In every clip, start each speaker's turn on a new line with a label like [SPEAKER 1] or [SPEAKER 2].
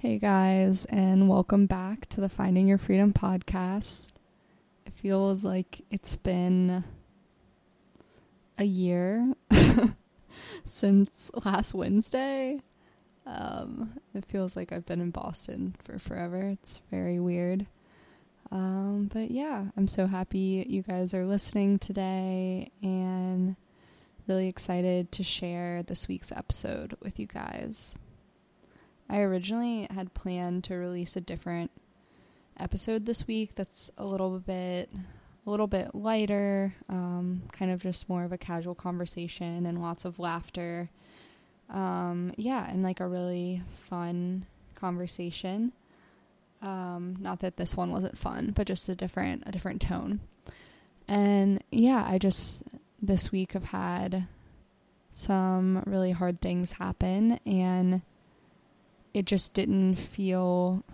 [SPEAKER 1] Hey guys, and welcome back to the Finding Your Freedom podcast. It feels like it's been a year since last Wednesday. Um, it feels like I've been in Boston for forever. It's very weird. Um, but yeah, I'm so happy you guys are listening today and really excited to share this week's episode with you guys. I originally had planned to release a different episode this week that's a little bit a little bit lighter, um, kind of just more of a casual conversation and lots of laughter. Um, yeah, and like a really fun conversation. Um, not that this one wasn't fun, but just a different a different tone. And yeah, I just this week have had some really hard things happen and it just didn't feel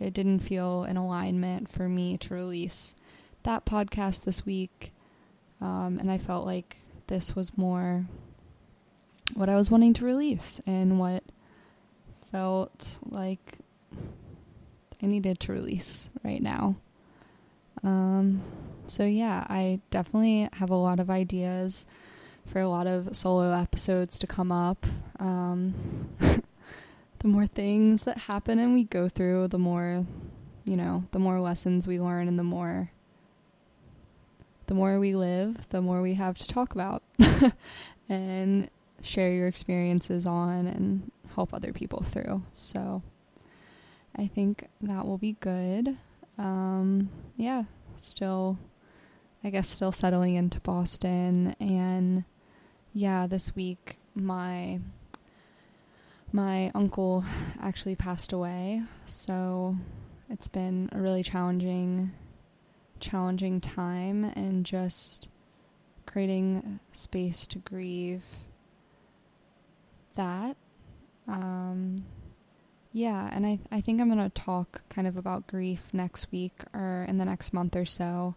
[SPEAKER 1] it didn't feel in alignment for me to release that podcast this week. Um, and i felt like this was more what i was wanting to release and what felt like i needed to release right now. Um, so yeah i definitely have a lot of ideas for a lot of solo episodes to come up. Um, the more things that happen and we go through, the more, you know, the more lessons we learn and the more the more we live, the more we have to talk about and share your experiences on and help other people through. So I think that will be good. Um, yeah, still, I guess, still settling into Boston. And yeah, this week, my my uncle actually passed away, so it's been a really challenging challenging time and just creating space to grieve that. Um, yeah and I, I think i'm going to talk kind of about grief next week or in the next month or so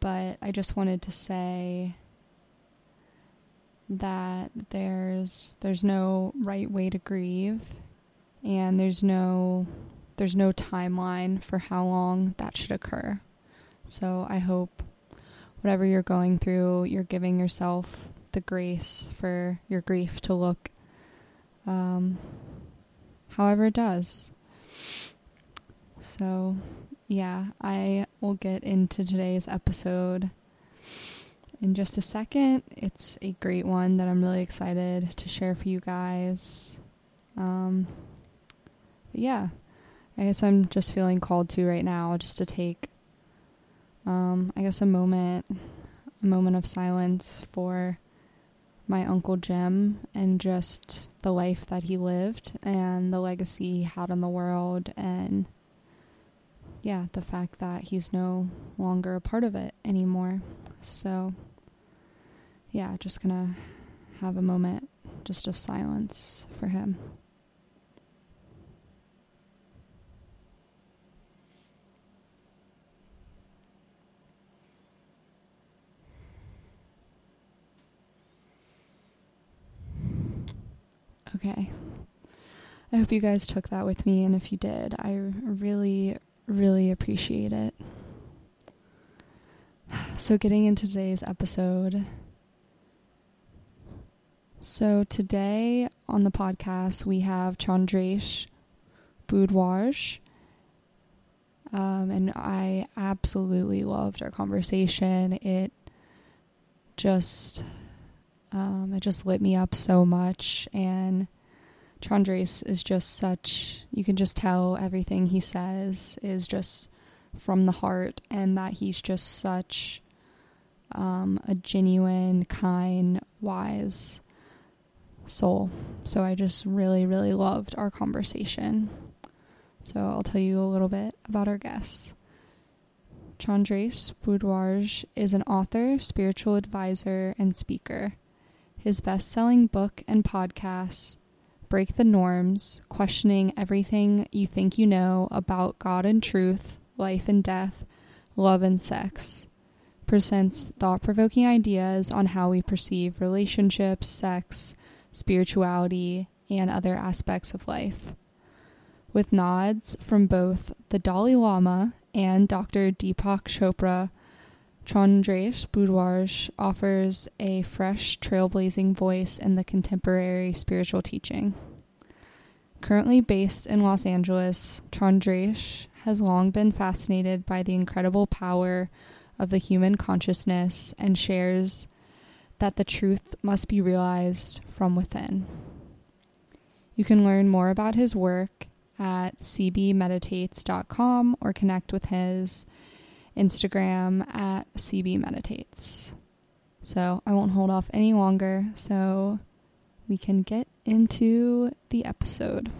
[SPEAKER 1] but i just wanted to say that there's there's no right way to grieve and there's no there's no timeline for how long that should occur. So I hope whatever you're going through, you're giving yourself the grace for your grief to look um, however it does. So, yeah, I will get into today's episode in just a second. It's a great one that I'm really excited to share for you guys. Um, yeah, I guess I'm just feeling called to right now just to take, um, I guess, a moment, a moment of silence for my Uncle Jim and just the life that he lived and the legacy he had on the world and yeah, the fact that he's no longer a part of it anymore. So, yeah, just gonna have a moment just of silence for him. Okay. I hope you guys took that with me, and if you did, I really, really appreciate it. So, getting into today's episode, so today on the podcast we have Chandresh Bhardwaj. Um, and I absolutely loved our conversation. It just um, it just lit me up so much and Chandresh is just such you can just tell everything he says is just from the heart and that he's just such um, a genuine, kind, wise soul. So I just really, really loved our conversation. So I'll tell you a little bit about our guests. Chandresh Bhardwaj is an author, spiritual advisor, and speaker. His best selling book and podcast, Break the Norms Questioning Everything You Think You Know About God and Truth, Life and Death, Love and Sex, presents thought provoking ideas on how we perceive relationships, sex, spirituality, and other aspects of life. With nods from both the Dalai Lama and Dr. Deepak Chopra, Chandresh Bhardwaj offers a fresh, trailblazing voice in the contemporary spiritual teaching. Currently based in Los Angeles, Chandresh has long been fascinated by the incredible power of the human consciousness and shares that the truth must be realized from within. You can learn more about his work at cbmeditates.com or connect with his Instagram at cbmeditates. So I won't hold off any longer, so we can get into the episode.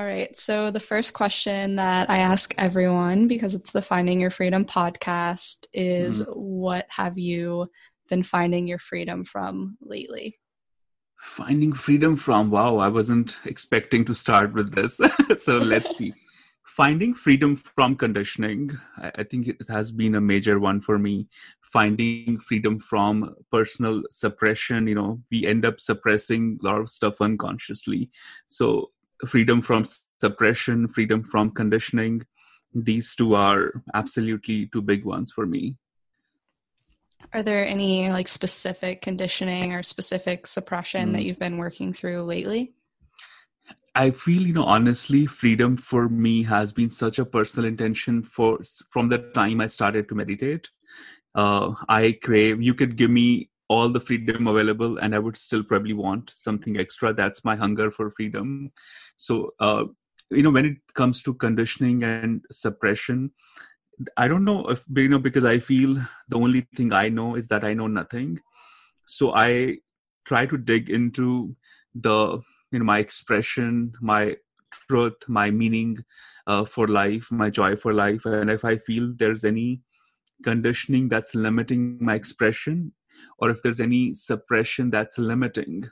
[SPEAKER 1] All right. So, the first question that I ask everyone, because it's the Finding Your Freedom podcast, is mm-hmm. what have you been finding your freedom from lately?
[SPEAKER 2] Finding freedom from, wow, I wasn't expecting to start with this. so, let's see. Finding freedom from conditioning, I think it has been a major one for me. Finding freedom from personal suppression, you know, we end up suppressing a lot of stuff unconsciously. So, freedom from suppression, freedom from conditioning. These two are absolutely two big ones for me.
[SPEAKER 1] Are there any like specific conditioning or specific suppression mm. that you've been working through lately?
[SPEAKER 2] I feel, you know, honestly, freedom for me has been such a personal intention for from the time I started to meditate. Uh, I crave. You could give me all the freedom available and i would still probably want something extra. That's my hunger for freedom. So uh, you know when it comes to conditioning and suppression i don't know if you know because i feel the only thing i know is that i know nothing. So i try to dig into the you know my expression my truth my meaning uh, for life my joy for life. And if i feel there's any conditioning that's limiting my expression or if there's any suppression that's limiting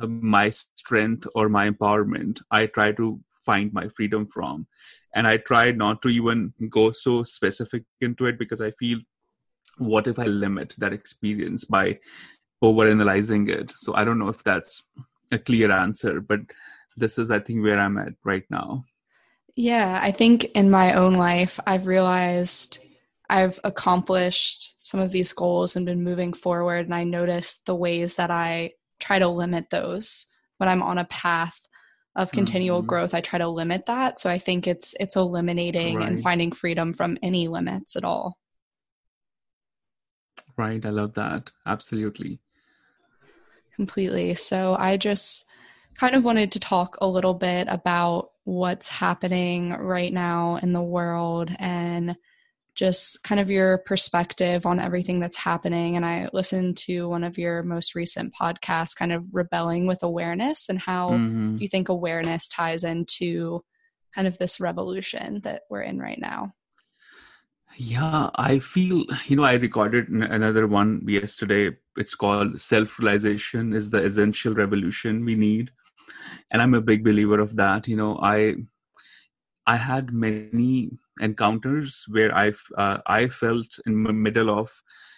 [SPEAKER 2] uh, my strength or my empowerment, I try to find my freedom from. And I try not to even go so specific into it because I feel what if I limit that experience by overanalyzing it? So I don't know if that's a clear answer, but this is, I think, where I'm at right now.
[SPEAKER 1] Yeah, I think in my own life, I've realized I've accomplished some of these goals and been moving forward. And I noticed the ways that I try to limit those when I'm on a path of continual mm-hmm. growth. I try to limit that. So I think it's it's eliminating right. and finding freedom from any limits at all.
[SPEAKER 2] Right. I love that. Absolutely.
[SPEAKER 1] Completely. So I just kind of wanted to talk a little bit about what's happening right now in the world and just kind of your perspective on everything that's happening. And I listened to one of your most recent podcasts, kind of rebelling with awareness, and how mm-hmm. you think awareness ties into kind of this revolution that we're in right now.
[SPEAKER 2] Yeah, I feel, you know, I recorded another one yesterday. It's called Self Realization is the Essential Revolution We Need. And I'm a big believer of that. You know, I I had many encounters where I uh, I felt in the middle of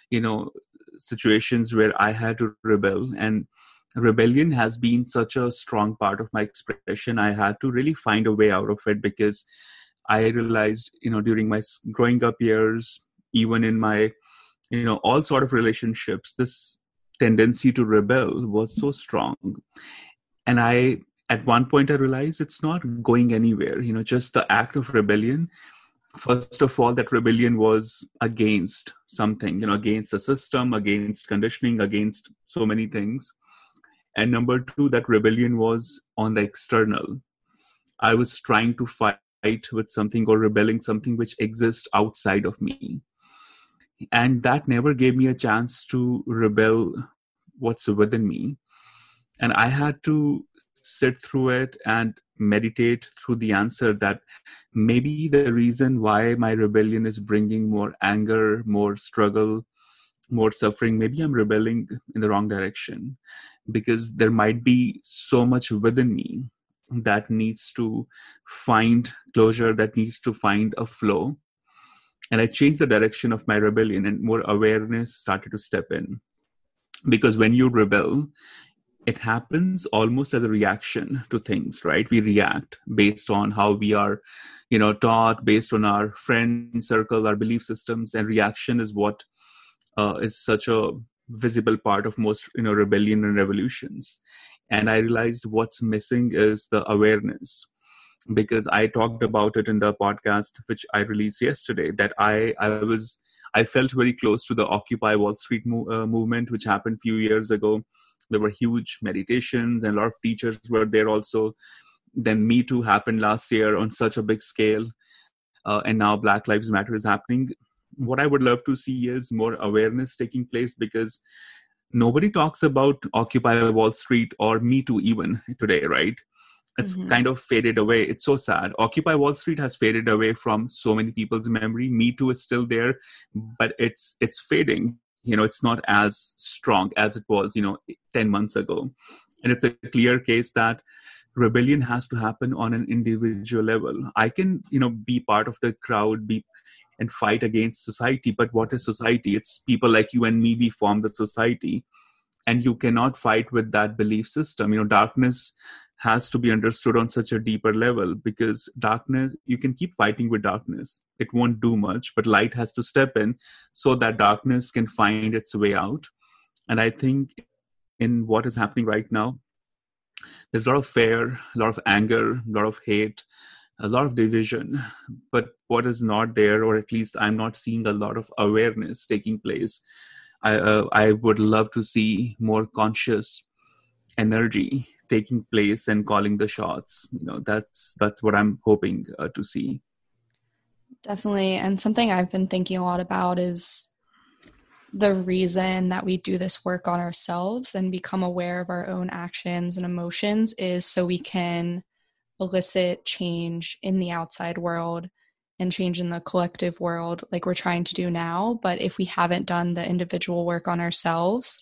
[SPEAKER 2] you know situations where I had to rebel. And rebellion has been such a strong part of my expression. I had to really find a way out of it because i realized you know during my growing up years even in my you know all sort of relationships this tendency to rebel was so strong. And i at one point i realized it's not going anywhere. You know just the act of rebellion first of all that rebellion was against something you know against the system against conditioning against so many things. And number two that rebellion was on the external. I was trying to fight with something or rebelling something which exists outside of me. And that never gave me a chance to rebel what's within me. And i had to sit through it and meditate through the answer that maybe the reason why my rebellion is bringing more anger more struggle more suffering maybe i'm rebelling in the wrong direction because there might be so much within me that needs to find closure that needs to find a flow. And i changed the direction of my rebellion and more awareness started to step in. Because when you rebel it happens almost as a reaction to things right? We react based on how we are you know taught based on our friend circle our belief systems and reaction is what uh, is such a visible part of most you know rebellion and revolutions. And i realized what's missing is the awareness because i talked about it in the podcast which i released yesterday that i i was i felt very close to the occupy wall street mo- uh, movement which happened a few years ago. There were huge meditations and a lot of teachers were there also. Then me too happened last year on such a big scale uh, and now black lives matter is happening. What i would love to see is more awareness taking place because nobody talks about occupy wall street or me too even today right it's mm-hmm. kind of faded away. It's so sad. Occupy wall street has faded away from so many people's memory. Me too is still there but it's it's fading. You know it's not as strong as it was you know 10 months ago. And it's a clear case that rebellion has to happen on an individual level. I can you know be part of the crowd be and fight against society but what is society? It's people like you and me we form the society. And you cannot fight with that belief system. You know darkness has to be understood on such a deeper level because darkness you can keep fighting with darkness. It won't do much but light has to step in so that darkness can find its way out. And i think in what is happening right now there's a lot of fear a lot of anger a lot of hate a lot of division. But what is not there or at least i'm not seeing a lot of awareness taking place i uh, i would love to see more conscious energy taking place and calling the shots. You know that's that's what i'm hoping uh, to see.
[SPEAKER 1] Definitely. And something i've been thinking a lot about is the reason that we do this work on ourselves and become aware of our own actions and emotions is so we can elicit change in the outside world and change in the collective world like we're trying to do now. But if we haven't done the individual work on ourselves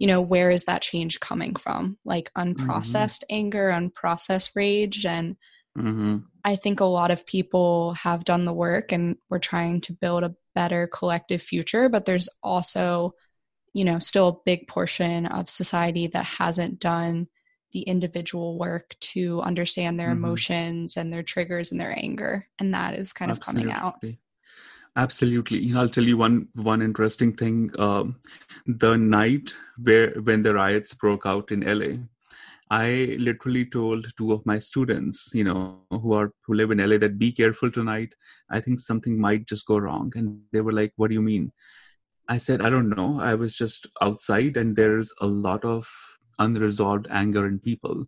[SPEAKER 1] you know where is that change coming from like mm-hmm. unprocessed mm-hmm. anger unprocessed rage and mm-hmm. i think a lot of people have done the work and we're trying to build a better collective future but there's also you know still a big portion of society that hasn't done the individual work to understand their mm-hmm. emotions and their triggers and their anger and that is kind Absolutely. of coming out
[SPEAKER 2] absolutely. I'll tell you one one interesting thing. Um, the night where when the riots broke out in la i literally told two of my students you know who are who live in la that be careful tonight. I think something might just go wrong. And they were like what do you mean? I said i don't know. I was just outside and there's a lot of unresolved anger in people.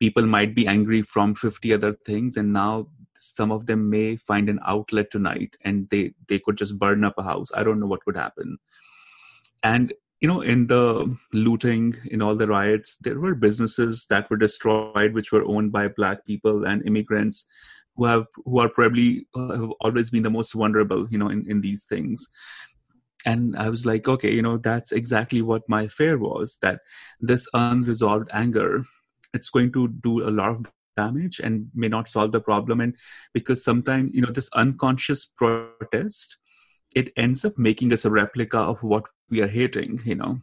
[SPEAKER 2] People might be angry from 50 other things and now some of them may find an outlet tonight and they they could just burn up a house. I don't know what would happen. And you know in the looting in all the riots there were businesses that were destroyed which were owned by black people and immigrants who have who are probably uh, have always been the most vulnerable you know in, in these things. And i was like okay you know that's exactly what my fear was that this unresolved anger it's going to do a lot of damage and may not solve the problem. And because sometimes you know this unconscious protest it ends up making us a replica of what we are hating you know.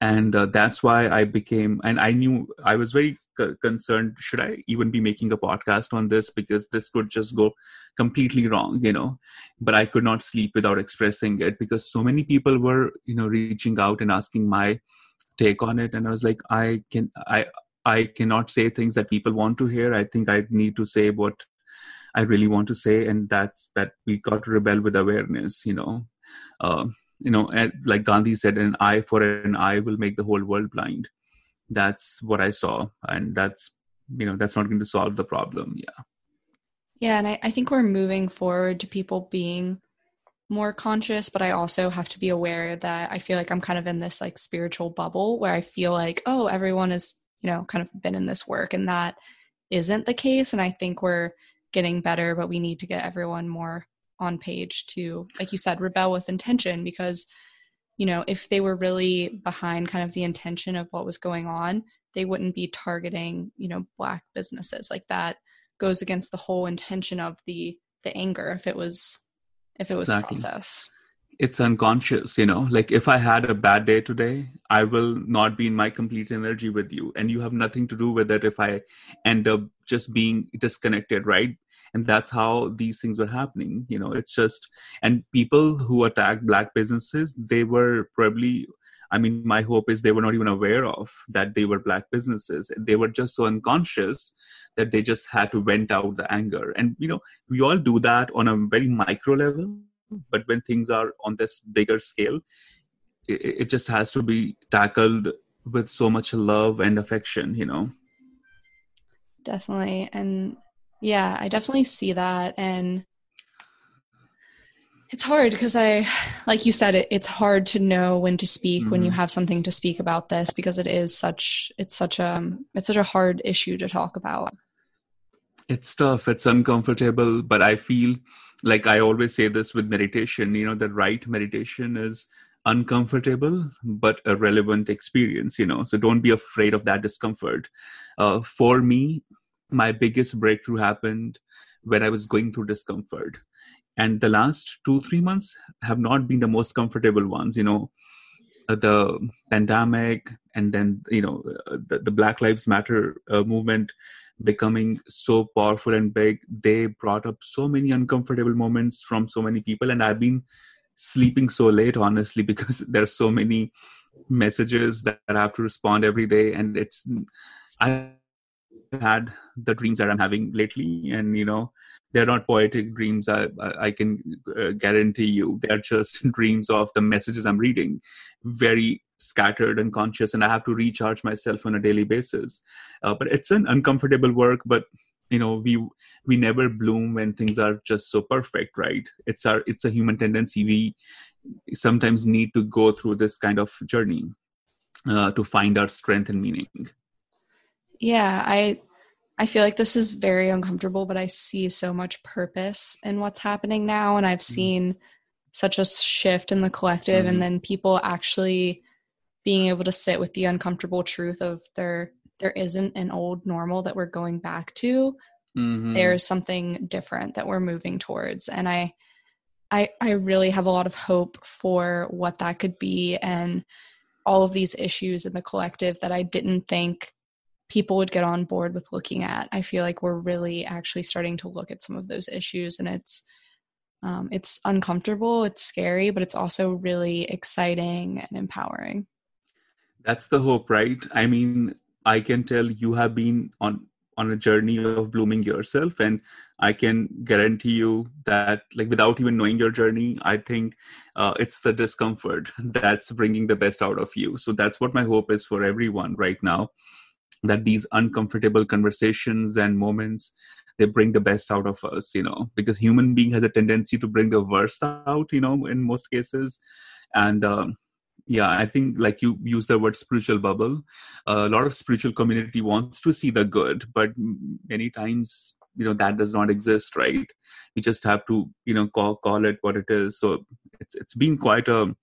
[SPEAKER 2] And uh, that's why i became and i knew i was very c- concerned should i even be making a podcast on this? Because this could just go completely wrong you know. But i could not sleep without expressing it because so many people were you know reaching out and asking my take on it. And i was like i can i I cannot say things that people want to hear. I think I need to say what I really want to say, and that's that we got to rebel with awareness. You know, uh, you know, and like Gandhi said, "An eye for an eye will make the whole world blind." That's what I saw, and that's you know that's not going to solve the problem. Yeah.
[SPEAKER 1] Yeah, and I, I think we're moving forward to people being more conscious, but I also have to be aware that I feel like I'm kind of in this like spiritual bubble where I feel like, oh, everyone has, you know, kind of been in this work and that isn't the case. And I think we're getting better, but we need to get everyone more on page to, like you said, rebel with intention because, you know, if they were really behind kind of the intention of what was going on, they wouldn't be targeting, you know, black businesses like that goes against the whole intention of the the anger if it was if it was exactly. process
[SPEAKER 2] it's unconscious you know like if i had a bad day today i will not be in my complete energy with you and you have nothing to do with it if i end up just being disconnected right and that's how these things were happening you know it's just and people who attacked black businesses they were probably I mean, my hope is they were not even aware of that they were black businesses. They were just so unconscious that they just had to vent out the anger. And, you know, we all do that on a very micro level. But when things are on this bigger scale, it, it just has to be tackled with so much love and affection, you know.
[SPEAKER 1] Definitely. And yeah, I definitely see that. And it's hard because I, like you said, it, it's hard to know when to speak mm-hmm. when you mm-hmm. have something to speak about this because it is such, it's such a, it's such a hard issue to talk about.
[SPEAKER 2] It's tough. It's uncomfortable, but I feel like I always say this with meditation. You know, the right meditation is uncomfortable but a relevant experience. You know, so don't be afraid of that discomfort. Uh, for me, my biggest breakthrough happened when I was going through discomfort and the last two three months have not been the most comfortable ones you know uh, the pandemic and then you know uh, the, the black lives matter uh, movement becoming so powerful and big they brought up so many uncomfortable moments from so many people. And i've been sleeping so late honestly because there's so many messages that i have to respond every day. And it's i had the dreams that i'm having lately. And you know they're not poetic dreams. I i can uh, guarantee you they're just dreams of the messages i'm reading. Very scattered and conscious and i have to recharge myself on a daily basis uh, but it's an uncomfortable work but you know we we never bloom when things are just so perfect right it's our it's a human tendency we sometimes need to go through this kind of journey uh, to find our strength and meaning
[SPEAKER 1] yeah i I feel like this is very uncomfortable, but I see so much purpose in what's happening now. And I've mm-hmm. seen such a shift in the collective, mm-hmm. and then people actually being able to sit with the uncomfortable truth of there there isn't an old normal that we're going back to. Mm-hmm. There's something different that we're moving towards. And I I I really have a lot of hope for what that could be and all of these issues in the collective that I didn't think people would get on board with looking at. I feel like we're really actually starting to look at some of those issues, and it's um, it's uncomfortable, it's scary, but it's also really exciting and empowering.
[SPEAKER 2] That's the hope, right? I mean, I can tell you have been on on a journey of blooming yourself and i can guarantee you that like without even knowing your journey i think uh, it's the discomfort that's bringing the best out of you so that's what my hope is for everyone right now that these uncomfortable conversations and moments they bring the best out of us you know because human being has a tendency to bring the worst out you know in most cases and um, yeah i think like you use the word spiritual bubble. Uh, a lot of spiritual community wants to see the good but many times you know that does not exist right? We just have to you know call, call it what it is. So it's it's been quite a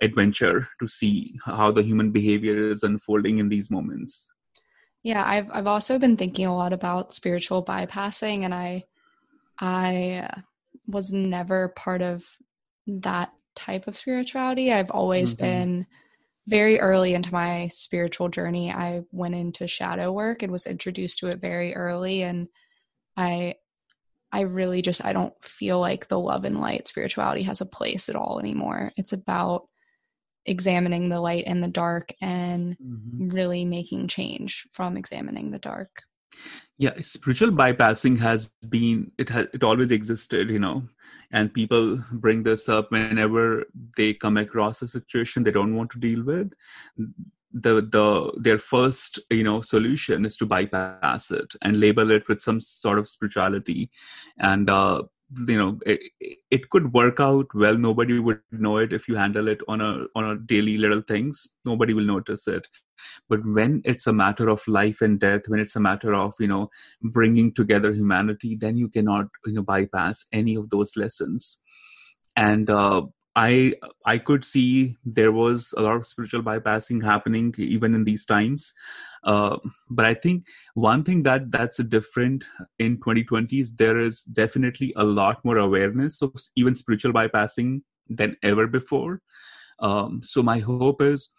[SPEAKER 2] adventure to see how the human behavior is unfolding in these moments.
[SPEAKER 1] Yeah, I've I've also been thinking a lot about spiritual bypassing and I I was never part of that type of spirituality. I've always mm-hmm. been very early into my spiritual journey. I went into shadow work and was introduced to it very early and I I really just I don't feel like the love and light spirituality has a place at all anymore. It's about examining the light and the dark and mm-hmm. really making change from examining the dark
[SPEAKER 2] yeah spiritual bypassing has been it has it always existed you know. And people bring this up whenever they come across a situation they don't want to deal with. The the their first you know solution is to bypass it and label it with some sort of spirituality. And uh you know it, it could work out well. Nobody would know it if you handle it on a on a daily little things. Nobody will notice it. But when it's a matter of life and death when it's a matter of you know bringing together humanity then you cannot you know bypass any of those lessons. And uh, I I could see there was a lot of spiritual bypassing happening even in these times. Uh, but I think one thing that that's different in 2020 is there is definitely a lot more awareness of even spiritual bypassing than ever before. Um, so my hope is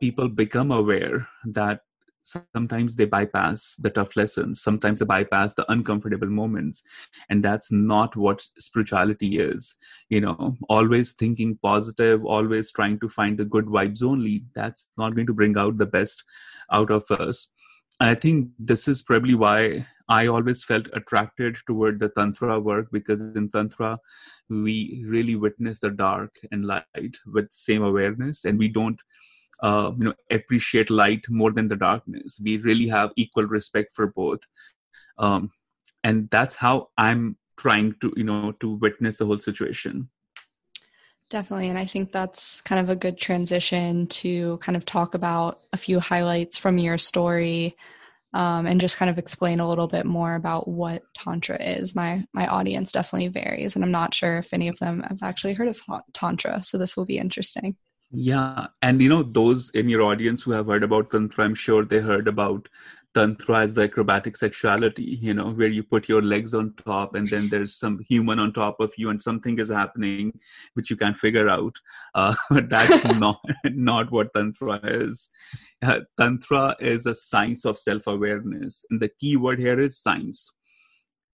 [SPEAKER 2] people become aware that sometimes they bypass the tough lessons. Sometimes they bypass the uncomfortable moments. And that's not what spirituality is. You know always thinking positive always trying to find the good vibes only that's not going to bring out the best out of us. And i think this is probably why i always felt attracted toward the tantra work because in tantra we really witness the dark and light with same awareness and we don't uh, you know appreciate light more than the darkness. We really have equal respect for both. Um, and that's how i'm trying to you know to witness the whole situation.
[SPEAKER 1] Definitely. And i think that's kind of a good transition to kind of talk about a few highlights from your story um, and just kind of explain a little bit more about what tantra is. My my audience definitely varies and i'm not sure if any of them have actually heard of tantra so this will be interesting
[SPEAKER 2] yeah, and you know those in your audience who have heard about tantra, I'm sure they heard about tantra as the acrobatic sexuality. You know, where you put your legs on top, and then there's some human on top of you, and something is happening which you can't figure out. Uh, that's not not what tantra is. Uh, tantra is a science of self-awareness, and the key word here is science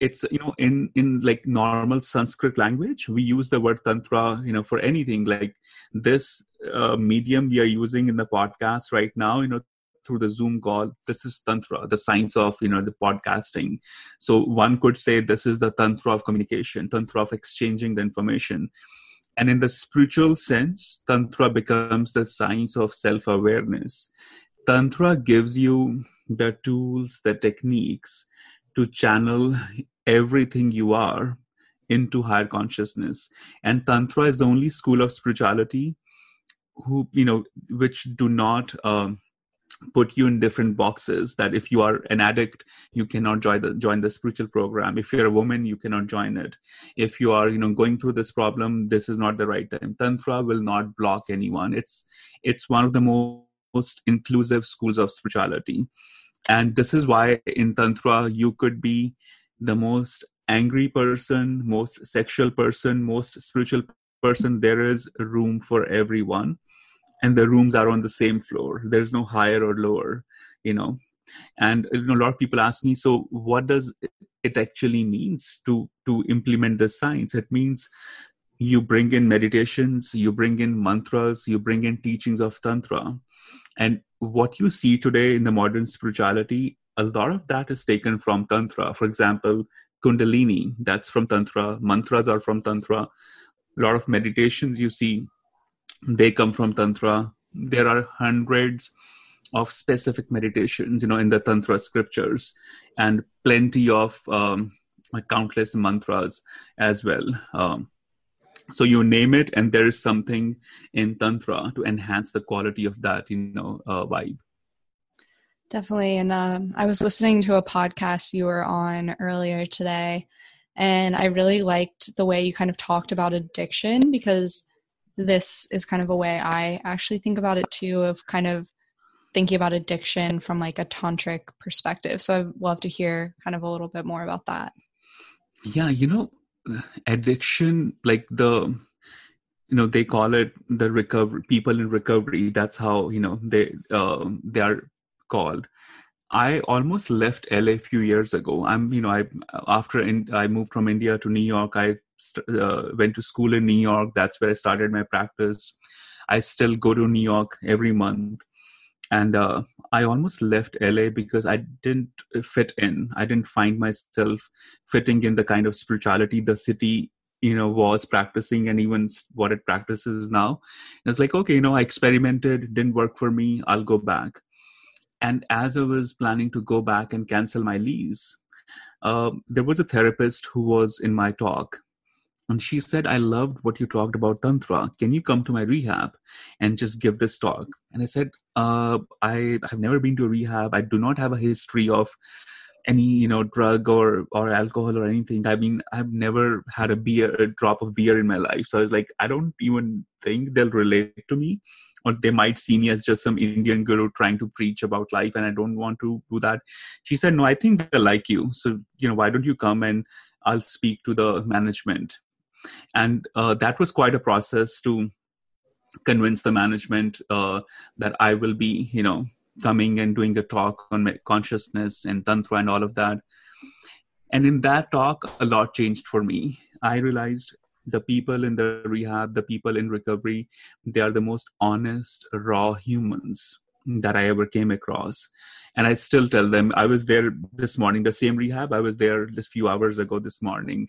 [SPEAKER 2] it's you know in in like normal sanskrit language we use the word tantra you know for anything. Like this uh, medium we are using in the podcast right now you know through the zoom call this is tantra the science of you know the podcasting. So one could say this is the tantra of communication tantra of exchanging the information. And in the spiritual sense tantra becomes the science of self awareness tantra gives you the tools the techniques to channel everything you are into higher consciousness. And tantra is the only school of spirituality who you know which do not um, put you in different boxes that if you are an addict you cannot join the join the spiritual program. If you're a woman you cannot join it. If you are you know going through this problem this is not the right time. Tantra will not block anyone. It's it's one of the most inclusive schools of spirituality and this is why in tantra you could be the most angry person most sexual person most spiritual person. There is room for everyone. And the rooms are on the same floor. There's no higher or lower you know. And you know, a lot of people ask me so what does it actually means to to implement the science? It means you bring in meditations you bring in mantras you bring in teachings of tantra. And what you see today in the modern spirituality, a lot of that is taken from Tantra. For example, Kundalini, that's from Tantra. Mantras are from Tantra. A lot of meditations you see, they come from Tantra. There are hundreds of specific meditations, you know, in the Tantra scriptures, and plenty of um, countless mantras as well. Um, so you name it and there is something in tantra to enhance the quality of that you know uh, vibe.
[SPEAKER 1] Definitely and um, i was listening to a podcast you were on earlier today and i really liked the way you kind of talked about addiction because this is kind of a way i actually think about it too of kind of thinking about addiction from like a tantric perspective. So i'd love to hear kind of a little bit more about that.
[SPEAKER 2] Yeah you know addiction like the you know they call it the recovery people in recovery. That's how you know they uh, they are called. I almost left la a few years ago. I'm you know i after in, i moved from india to new york i uh, went to school in new york. That's where i started my practice. I still go to new york every month and uh, I almost left LA because I didn't fit in. I didn't find myself fitting in the kind of spirituality the city, you know, was practicing and even what it practices now. And it's like, okay, you know, I experimented, didn't work for me, I'll go back. And as I was planning to go back and cancel my lease, uh, there was a therapist who was in my talk, and she said i loved what you talked about tantra. Can you come to my rehab and just give this talk? And i said uh, i have never been to a rehab. I do not have a history of any you know drug or or alcohol or anything. I mean i've never had a beer a drop of beer in my life. So i was like i don't even think they'll relate to me. Or they might see me as just some indian guru trying to preach about life and i don't want to do that. She said no i think they'll like you. So you know why don't you come and i'll speak to the management and uh, that was quite a process to convince the management uh, that i will be you know coming and doing a talk on consciousness and tantra and all of that. And in that talk a lot changed for me. I realized the people in the rehab the people in recovery they are the most honest raw humans that i ever came across. And i still tell them i was there this morning the same rehab. I was there just few hours ago this morning.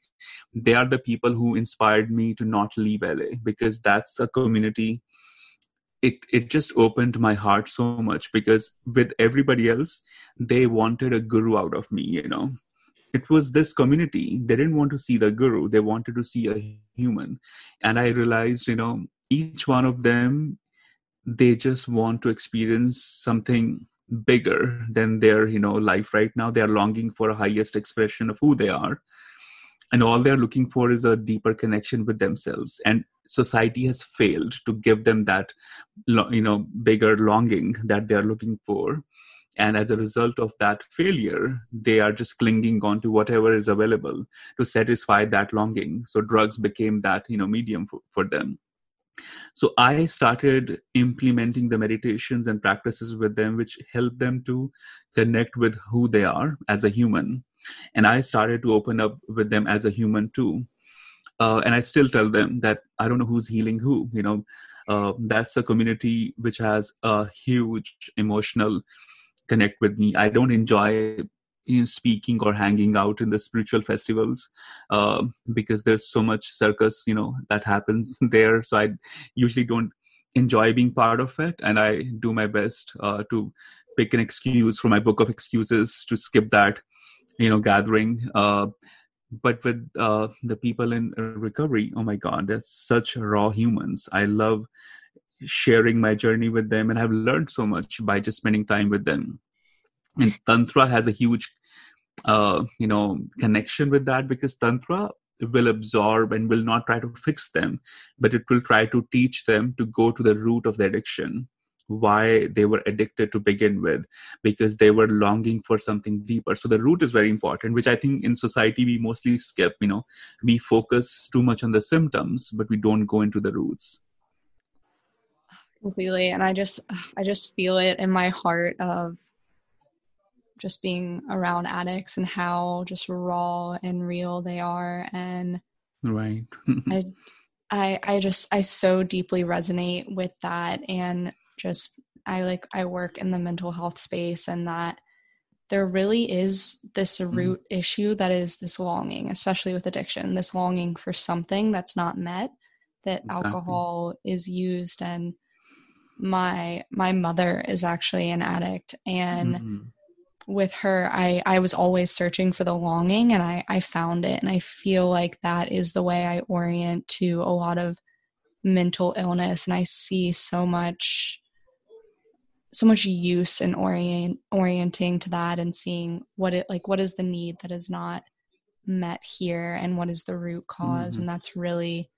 [SPEAKER 2] They are the people who inspired me to not leave la because that's a community it it just opened my heart so much because with everybody else they wanted a guru out of me you know. It was this community. They didn't want to see the guru. They wanted to see a human. And i realized you know each one of them they just want to experience something bigger than their you know life right now. They are longing for a highest expression of who they are. And all they're looking for is a deeper connection with themselves. And society has failed to give them that you know bigger longing that they're looking for. And as a result of that failure they are just clinging on to whatever is available to satisfy that longing. So drugs became that you know medium for, for them so i started implementing the meditations and practices with them which help them to connect with who they are as a human. And i started to open up with them as a human too. Uh, and i still tell them that i don't know who's healing who you know. Uh, that's a community which has a huge emotional connect with me. I don't enjoy you know, speaking or hanging out in the spiritual festivals uh, because there's so much circus you know that happens there. So i usually don't enjoy being part of it. And i do my best uh, to pick an excuse from my book of excuses to skip that you know gathering. Uh, but with uh, the people in recovery oh my god they're such raw humans. I love sharing my journey with them. And i've learned so much by just spending time with them. And tantra has a huge uh, you know connection with that because tantra will absorb and will not try to fix them but it will try to teach them to go to the root of the addiction why they were addicted to begin with because they were longing for something deeper. So the root is very important which i think in society we mostly skip you know. We focus too much on the symptoms but we don't go into the roots.
[SPEAKER 1] Completely. And i just i just feel it in my heart of just being around addicts and how just raw and real they are and
[SPEAKER 2] right
[SPEAKER 1] I, I i just i so deeply resonate with that and just i like i work in the mental health space and that there really is this mm-hmm. root mm. issue that is this longing especially with addiction this longing for something that's not met that exactly. alcohol is used and my my mother is actually an addict and mm-hmm with her i i was always searching for the longing and i i found it and i feel like that is the way i orient to a lot of mental illness and i see so much so much use in orient orienting to that and seeing what it like what is the need that is not met here and what is the root because mm-hmm. and that's really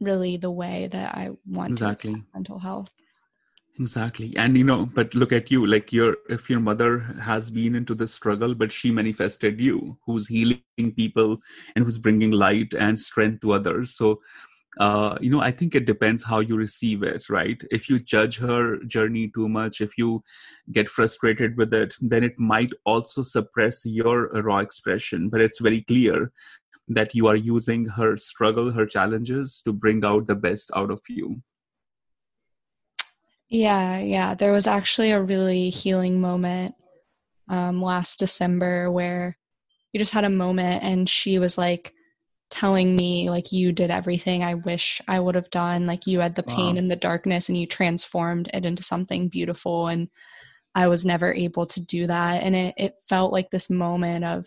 [SPEAKER 1] really the way that i want exactly. to mental health
[SPEAKER 2] exactly. And you know but look at you like your if your mother has been into the struggle but she manifested you who's healing people and who's bringing light and strength to others. So uh, you know i think it depends how you receive it right? If you judge her journey too much if you get frustrated with it then it might also suppress your raw expression. But it's very clear that you are using her struggle her challenges to bring out the best out of you
[SPEAKER 1] yeah, yeah. There was actually a really healing moment um, last December where you just had a moment and she was like telling me like you did everything I wish I would have done. Like you had the pain wow. and the darkness and you transformed it into something beautiful and I was never able to do that. And it, it felt like this moment of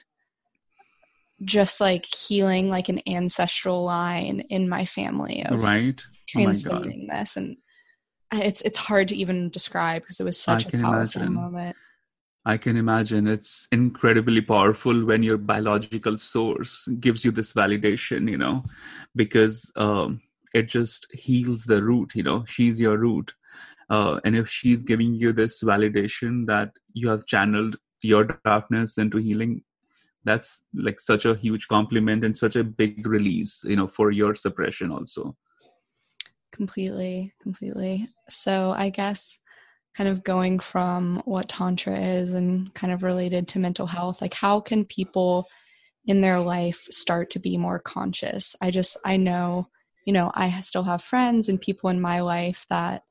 [SPEAKER 1] just like healing like an ancestral line in my family of
[SPEAKER 2] right oh
[SPEAKER 1] translating oh this and it's it's hard to even describe because it was such a powerful imagine. moment
[SPEAKER 2] I can imagine it's incredibly powerful when your biological source gives you this validation, you know, because um, it just heals the root, you know, she's your root. Uh, and if she's giving you this validation that you have channeled your darkness into healing, that's like such a huge compliment and such a big release, you know, for your suppression also.
[SPEAKER 1] Completely, completely. So I guess kind of going from what tantra is and kind of related to mental health like how can people in their life start to be more conscious i just i know you know i still have friends and people in my life that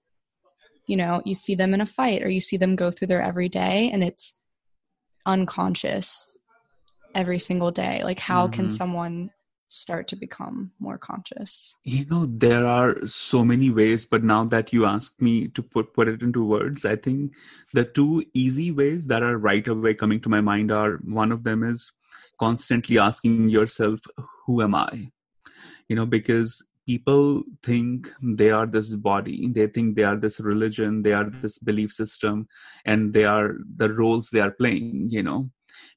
[SPEAKER 1] you know you see them in a fight or you see them go through their everyday and it's unconscious every single day like how mm-hmm. can someone start to become more conscious?
[SPEAKER 2] You know, there are so many ways, but now that you ask me to put put it into words, I think the two easy ways that are right away coming to my mind are one of them is constantly asking yourself, who am I? You know, because people think they are this body they think they are this religion they are this belief system and they are the roles they are playing you know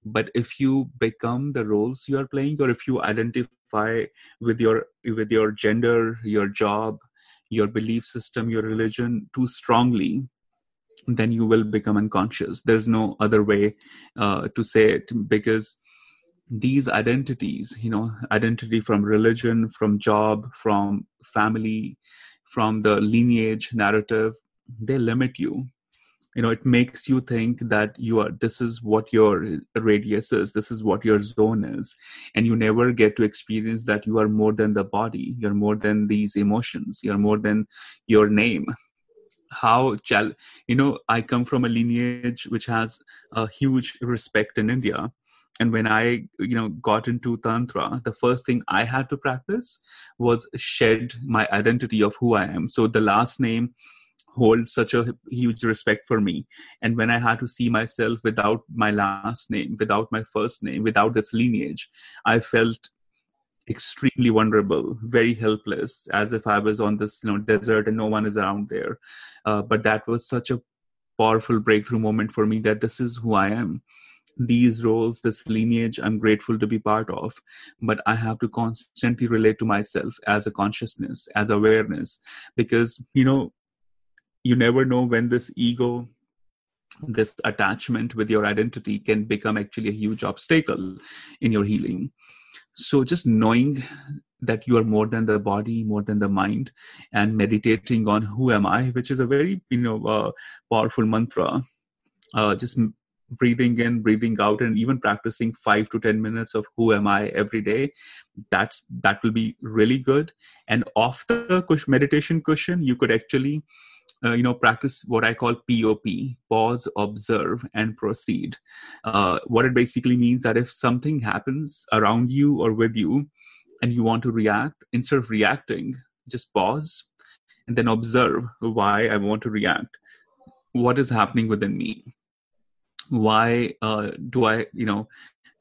[SPEAKER 2] but if you become the roles you are playing or if you identify with your with your gender your job your belief system your religion too strongly then you will become unconscious. There's no other way uh, to say it because these identities you know identity from religion from job from family from the lineage narrative they limit you you know it makes you think that you are this is what your radius is this is what your zone is. And you never get to experience that you are more than the body. You're more than these emotions. You're more than your name. How chal- you know i come from a lineage which has a huge respect in india. And when i you know got into tantra the first thing i had to practice was shed my identity of who i am. So the last name hold such a huge respect for me. And when i had to see myself without my last name without my first name without this lineage i felt extremely vulnerable very helpless as if i was on this you know desert and no one is around there. Uh, but that was such a powerful breakthrough moment for me that this is who i am. These roles this lineage i'm grateful to be part of but i have to constantly relate to myself as a consciousness as awareness because you know you never know when this ego this attachment with your identity can become actually a huge obstacle in your healing. So just knowing that you are more than the body more than the mind and meditating on who am i which is a very you know uh, powerful mantra uh, just breathing in breathing out and even practicing 5 to 10 minutes of who am i every day that that will be really good. And off the meditation cushion you could actually uh, you know practice what i call pop pause observe and proceed. Uh, what it basically means that if something happens around you or with you and you want to react instead of reacting just pause and then observe why i want to react. What is happening within me? Why uh, do i you know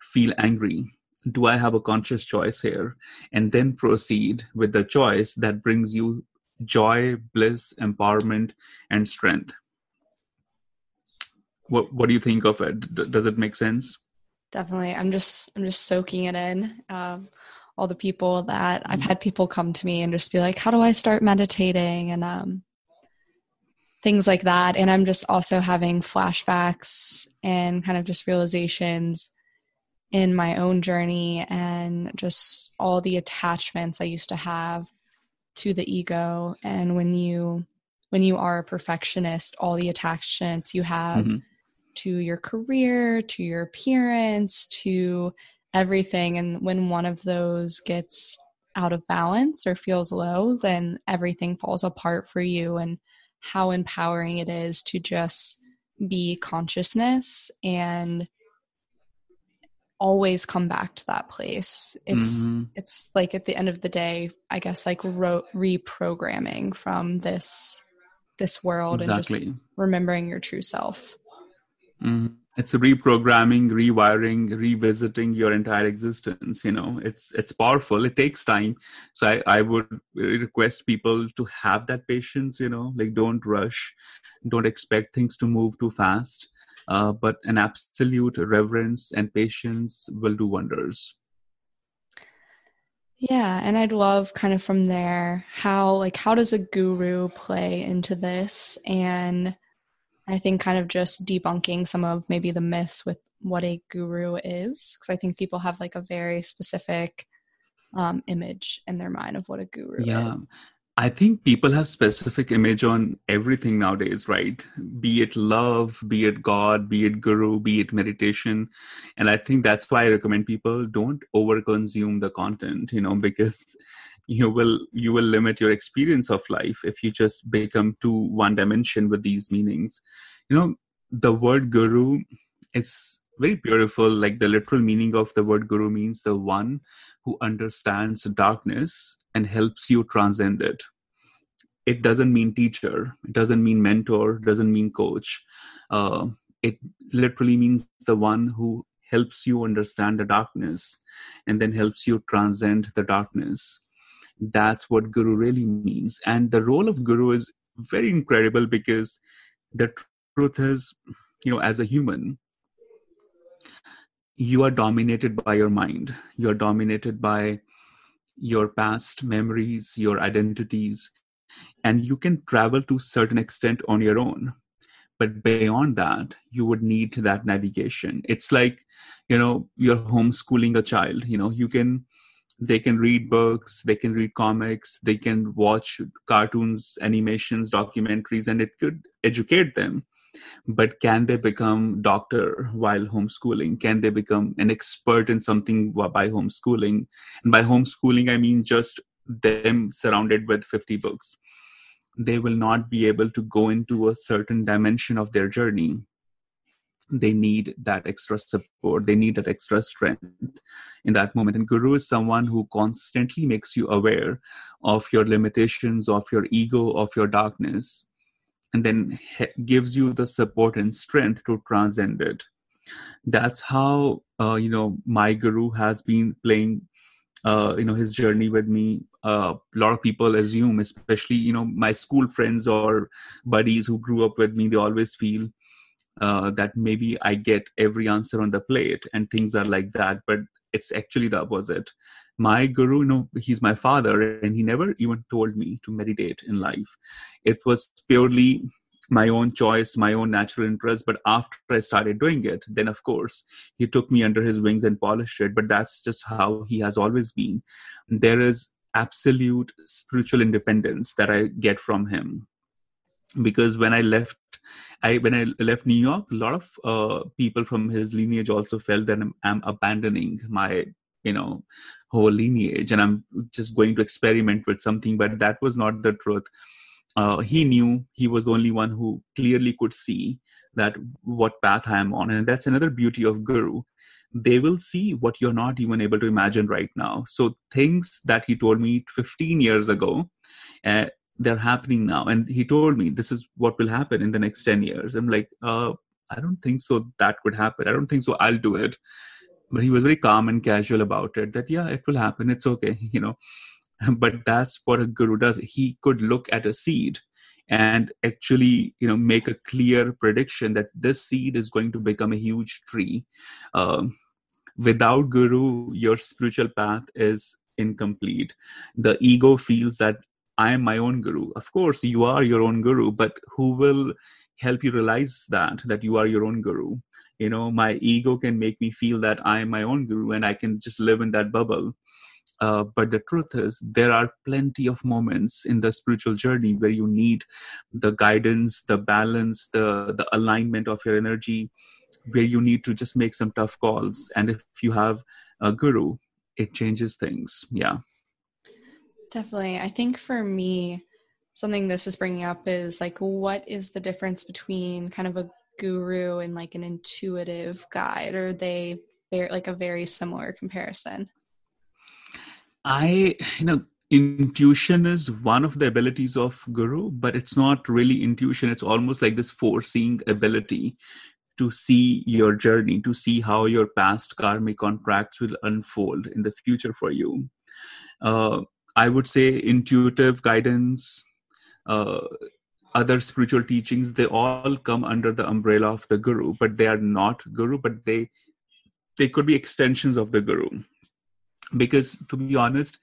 [SPEAKER 2] feel angry? Do i have a conscious choice here? And then proceed with the choice that brings you joy, bliss, empowerment, and strength. What What do you think of it? D- does it make sense?
[SPEAKER 1] Definitely. I'm just I'm just soaking it in. Um, all the people that I've had people come to me and just be like, "How do I start meditating?" and um, things like that. And I'm just also having flashbacks and kind of just realizations in my own journey and just all the attachments I used to have to the ego and when you when you are a perfectionist all the attachments you have mm-hmm. to your career to your appearance to everything and when one of those gets out of balance or feels low then everything falls apart for you and how empowering it is to just be consciousness and always come back to that place. It's mm-hmm. it's like at the end of the day i guess like ro- reprogramming from this this world exactly. and just remembering your true self.
[SPEAKER 2] Mm-hmm. it's reprogramming rewiring revisiting your entire existence you know? It's it's powerful. It takes time. So i i would request people to have that patience you know? Like don't rush. Don't expect things to move too fast uh, but an absolute reverence and patience will do wonders
[SPEAKER 1] yeah and i'd love kind of from there how like how does a guru play into this and I think kind of just debunking some of maybe the myths with what a guru is, because I think people have like a very specific um, image in their mind of what a guru yeah. is.
[SPEAKER 2] I think people have specific image on everything nowadays, right? Be it love, be it God, be it guru, be it meditation. And I think that's why I recommend people don't overconsume the content, you know, because you will you will limit your experience of life if you just become too one dimension with these meanings. You know, the word guru is very beautiful. Like the literal meaning of the word guru means the one who understands darkness and helps you transcend it. It doesn't mean teacher it doesn't mean mentor doesn't mean coach. Uh, it literally means the one who helps you understand the darkness and then helps you transcend the darkness. That's what guru really means. And the role of guru is very incredible because the truth is you know as a human you are dominated by your mind you are dominated by your past memories, your identities, and you can travel to certain extent on your own. But beyond that, you would need that navigation. It's like, you know, you're homeschooling a child. You know, you can, they can read books, they can read comics, they can watch cartoons, animations, documentaries, and it could educate them but can they become doctor while homeschooling? Can they become an expert in something by homeschooling? And by homeschooling i mean just them surrounded with 50 books. They will not be able to go into a certain dimension of their journey. They need that extra support. They need that extra strength in that moment. And guru is someone who constantly makes you aware of your limitations of your ego of your darkness and then he- gives you the support and strength to transcend it. That's how uh, you know my guru has been playing uh, you know his journey with me. Uh, a lot of people assume especially you know my school friends or buddies who grew up with me they always feel uh, that maybe i get every answer on the plate and things are like that. But it's actually the opposite. My guru you know he's my father and he never even told me to meditate in life. It was purely my own choice my own natural interest but after i started doing it then of course he took me under his wings and polished it but that's just how he has always been. There is absolute spiritual independence that i get from him because when i left i when i left new york a lot of uh, people from his lineage also felt that I'm, I'm abandoning my you know whole lineage and i'm just going to experiment with something but that was not the truth. Uh, he knew he was the only one who clearly could see that what path i am on and that's another beauty of guru. They will see what you're not even able to imagine right now. So things that he told me 15 years ago uh, they're happening now. And he told me this is what will happen in the next 10 years. I'm like uh, i don't think so that could happen. I don't think so. I'll do it. But he was very calm and casual about it that yeah it will happen. It's okay you know. But that's what a guru does. He could look at a seed and actually you know make a clear prediction that this seed is going to become a huge tree. Um, without guru your spiritual path is incomplete. The ego feels that i am my own guru. Of course you are your own guru but who will help you realize that that you are your own guru? You know my ego can make me feel that i am my own guru and i can just live in that bubble. Uh, but the truth is there are plenty of moments in the spiritual journey where you need the guidance the balance the the alignment of your energy where you need to just make some tough calls. And if you have a guru it changes things. Yeah
[SPEAKER 1] definitely. I think for me something this is bringing up is like what is the difference between kind of a guru and like an intuitive guide? Or they very like a very similar comparison?
[SPEAKER 2] I you know intuition is one of the abilities of guru but it's not really intuition. It's almost like this foreseeing ability to see your journey, to see how your past karmic contracts will unfold in the future for you. Uh, I would say intuitive guidance, uh, other spiritual teachings, they all come under the umbrella of the guru, but they are not guru, but they they could be extensions of the guru. Because to be honest,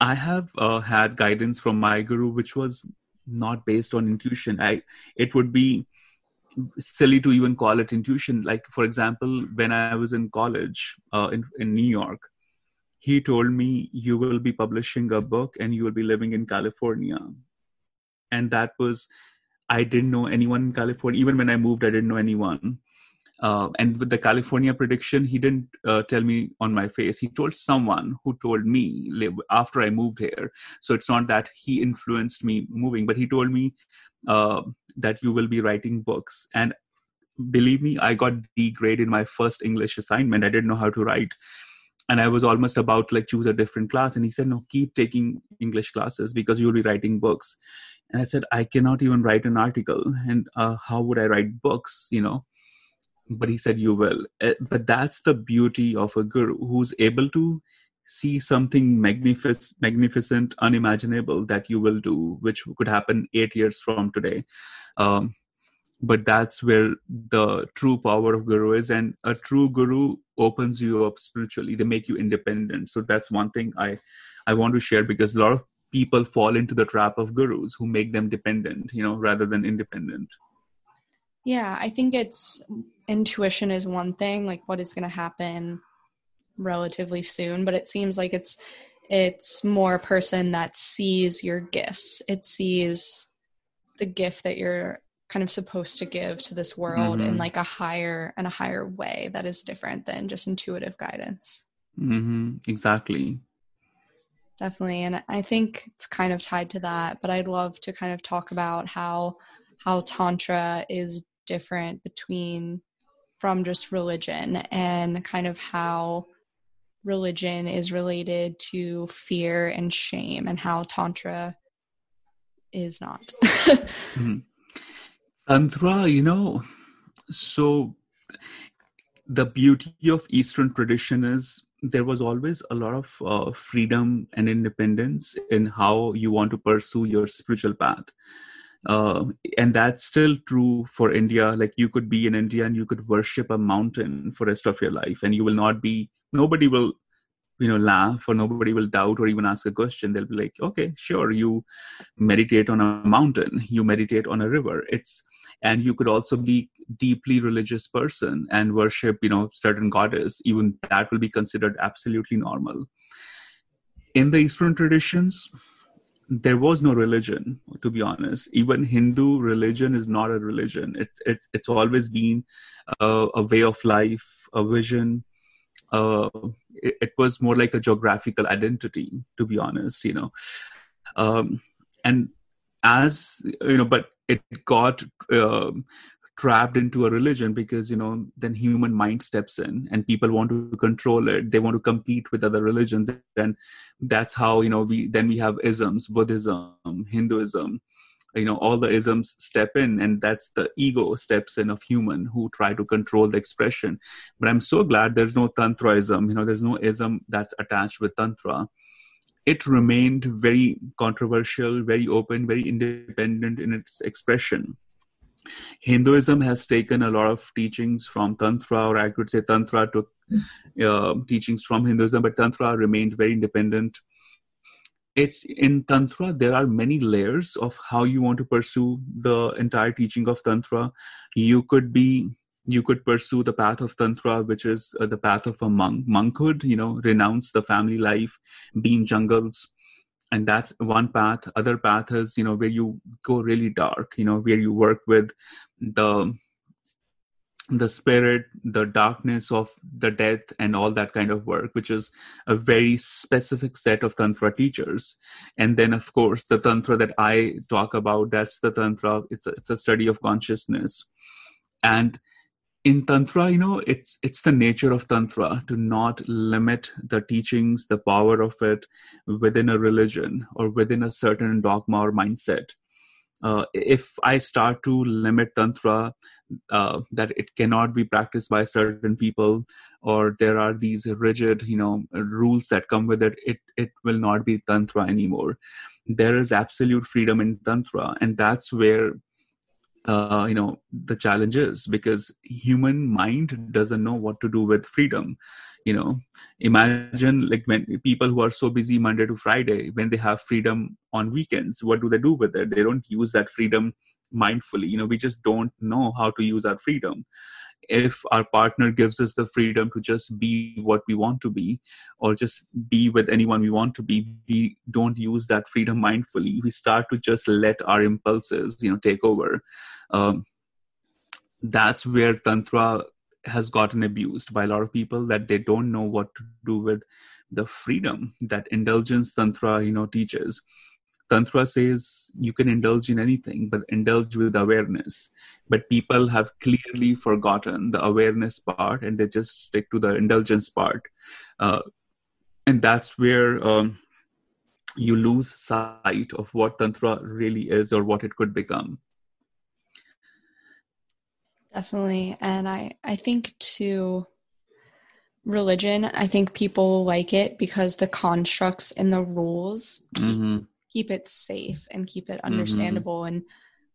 [SPEAKER 2] I have uh, had guidance from my guru, which was not based on intuition. I it would be silly to even call it intuition. Like for example, when I was in college uh, in in New York, he told me you will be publishing a book and you will be living in California, and that was I didn't know anyone in California. Even when I moved, I didn't know anyone. Uh, and with the California prediction, he didn't uh, tell me on my face. He told someone who told me after I moved here. So it's not that he influenced me moving, but he told me uh, that you will be writing books. And believe me, I got D grade in my first English assignment. I didn't know how to write. And I was almost about to like choose a different class. And he said, no, keep taking English classes because you'll be writing books. And I said, I cannot even write an article. And uh, how would I write books, you know? but he said you will eh, but that's the beauty of a guru who's able to see something magnificent magnificent unimaginable that you will do which could happen 8 years from today um, but that's where the true power of guru is. And a true guru opens you up spiritually. They make you independent. So that's one thing i i want to share because a lot of people fall into the trap of gurus who make them dependent you know rather than independent.
[SPEAKER 1] Yeah, I think it's intuition is one thing, like what is going to happen relatively soon, but it seems like it's it's more a person that sees your gifts. It sees the gift that you're kind of supposed to give to this world mm-hmm. in like a higher and a higher way that is different than just intuitive guidance.
[SPEAKER 2] Mm-hmm. Exactly.
[SPEAKER 1] Definitely. And I think it's kind of tied to that, but I'd love to kind of talk about how how tantra is different between from just religion and kind of how religion is related to fear and shame and how tantra is not mm-hmm.
[SPEAKER 2] Tantra you know so the beauty of eastern tradition is there was always a lot of uh, freedom and independence in how you want to pursue your spiritual path. Uh, and that's still true for india. Like you could be in india and you could worship a mountain for rest of your life and you will not be nobody will you know laugh or nobody will doubt or even ask a question. They'll be like okay sure you meditate on a mountain you meditate on a river. It's and you could also be deeply religious person and worship you know certain goddess. Even that will be considered absolutely normal. In the eastern traditions there was no religion to be honest. Even hindu religion is not a religion. It, it it's always been a, a way of life a vision. Uh, it, it, was more like a geographical identity to be honest you know. Um, and as you know but it got uh, trapped into a religion because you know then human mind steps in and people want to control it. They want to compete with other religions. Then that's how you know we then we have isms buddhism hinduism you know all the isms step in and that's the ego steps in of human who try to control the expression. But i'm so glad there's no tantraism you know there's no ism that's attached with tantra it remained very controversial very open very independent in its expression Hinduism has taken a lot of teachings from Tantra, or I could say Tantra took uh, teachings from Hinduism, but Tantra remained very independent. It's in Tantra, there are many layers of how you want to pursue the entire teaching of Tantra. You could be you could pursue the path of tantra which is uh, the path of a monk. Monkhood you know renounce the family life be in jungles and that's one path. Other path is you know where you go really dark you know where you work with the the spirit the darkness of the death and all that kind of work which is a very specific set of tantra teachers. And then of course the tantra that i talk about that's the tantra. It's a, it's a study of consciousness. And in tantra you know it's it's the nature of tantra to not limit the teachings the power of it within a religion or within a certain dogma or mindset uh, if I start to limit tantra, uh, that it cannot be practiced by certain people, or there are these rigid, you know, rules that come with it, it it will not be tantra anymore. There is absolute freedom in tantra, and that's where uh, you know the challenges because human mind doesn't know what to do with freedom you know. Imagine like when people who are so busy monday to friday when they have freedom on weekends what do they do with it? They don't use that freedom mindfully. You know we just don't know how to use our freedom. If our partner gives us the freedom to just be what we want to be or just be with anyone we want to be we don't use that freedom mindfully. We start to just let our impulses you know take over. Um, that's where tantra has gotten abused by a lot of people that they don't know what to do with the freedom that indulgence tantra you know teaches tantra says you can indulge in anything but indulge with awareness but people have clearly forgotten the awareness part and they just stick to the indulgence part uh, and that's where um, you lose sight of what tantra really is or what it could become
[SPEAKER 1] Definitely. And I, I think too, religion, I think people like it because the constructs and the rules keep, mm-hmm. Keep it safe and keep it mm-hmm. understandable. Mm-hmm. And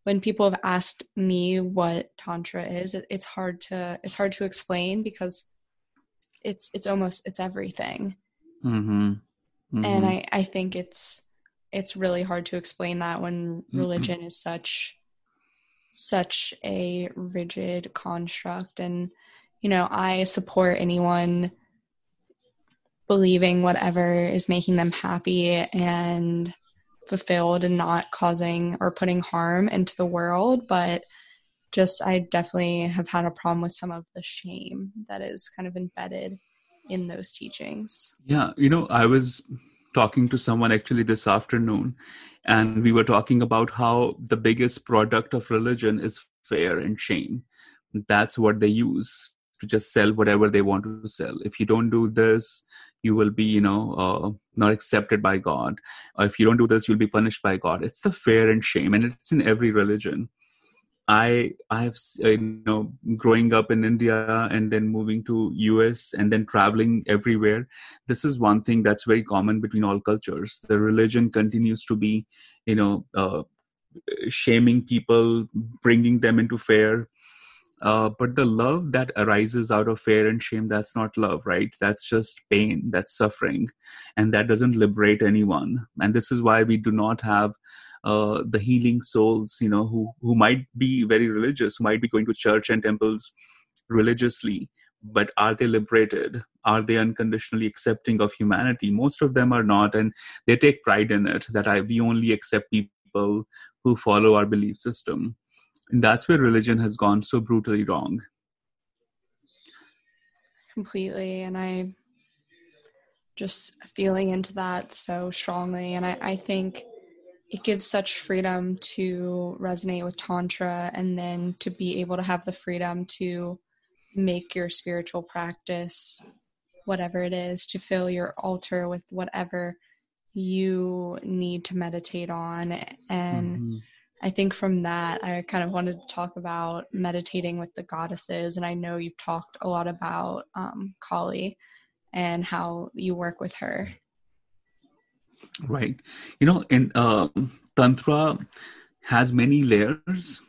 [SPEAKER 1] when people have asked me what tantra is, it, it's hard to it's hard to explain because it's it's almost it's everything. Mm-hmm. And mm-hmm. I I think it's it's really hard to explain that when religion is such such a rigid construct and you know i support anyone believing whatever is making them happy and fulfilled and not causing or putting harm into the world but just i definitely have had a problem with some of the shame that is kind of embedded in those teachings
[SPEAKER 2] yeah you know i was talking to someone actually this afternoon, and we were talking about how the biggest product of religion is fear and shame. That's what they use to just sell whatever they want to sell. If you don't do this, you will be, you know, uh, not accepted by God. Or if you don't do this, you'll be punished by God. It's the fear and shame, and it's in every religion. I I've uh, you know growing up in India and then moving to US and then traveling everywhere. This is one thing that's very common between all cultures. The religion continues to be, you know, uh, shaming people, bringing them into fear. Uh, but the love that arises out of fear and shame, that's not love, right? That's just pain, that's suffering, and that doesn't liberate anyone. And this is why we do not have uh, the healing souls, you know, who who might be very religious, who might be going to church and temples religiously, but are they liberated? Are they unconditionally accepting of humanity? Most of them are not, and they take pride in it. That I we only accept people who follow our belief system, and that's where religion has gone so brutally wrong.
[SPEAKER 1] Completely, and I just feeling into that so strongly, and I, I think it gives such freedom to resonate with tantra and then to be able to have the freedom to make your spiritual practice whatever it is to fill your altar with whatever you need to meditate on and mm-hmm. I think from that i kind of wanted to talk about meditating with the goddesses and i know you've talked a lot about um, kali and how you work with her
[SPEAKER 2] Right. You know, in uh, Tantra has many layers.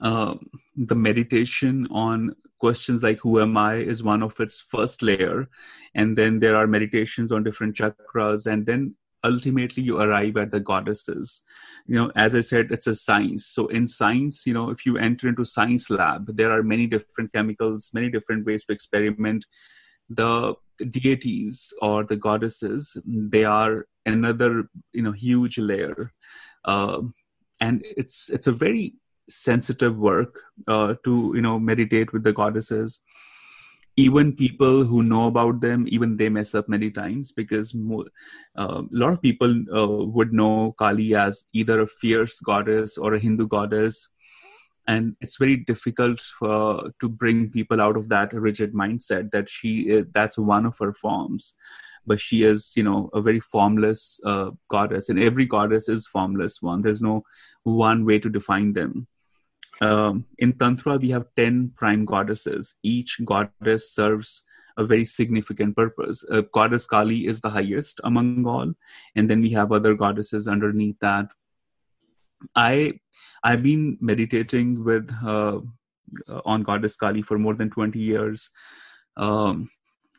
[SPEAKER 2] Uh, the meditation on questions like who am i is one of its first layer and then there are meditations on different chakras and then ultimately you arrive at the goddesses. You know as i said it's a science. So in science you know if you enter into science lab there are many different chemicals many different ways to experiment. The deities or the goddesses they are another you know huge layer. Uh, and it's it's a very sensitive work uh, to you know meditate with the goddesses even people who know about them even they mess up many times because uh, a lot of people uh, would know kali as either a fierce goddess or a hindu goddess. And it's very difficult to bring people out of that rigid mindset that she is, that's one of her forms. But she is you know a very formless uh, goddess. And every goddess is formless one. There's no one way to define them um, in tantra we have 10 prime goddesses. Each goddess serves a very significant purpose. Uh, goddess kali is the highest among all. And then we have other goddesses underneath that. I i've been meditating with uh, on goddess kali for more than 20 years. Um,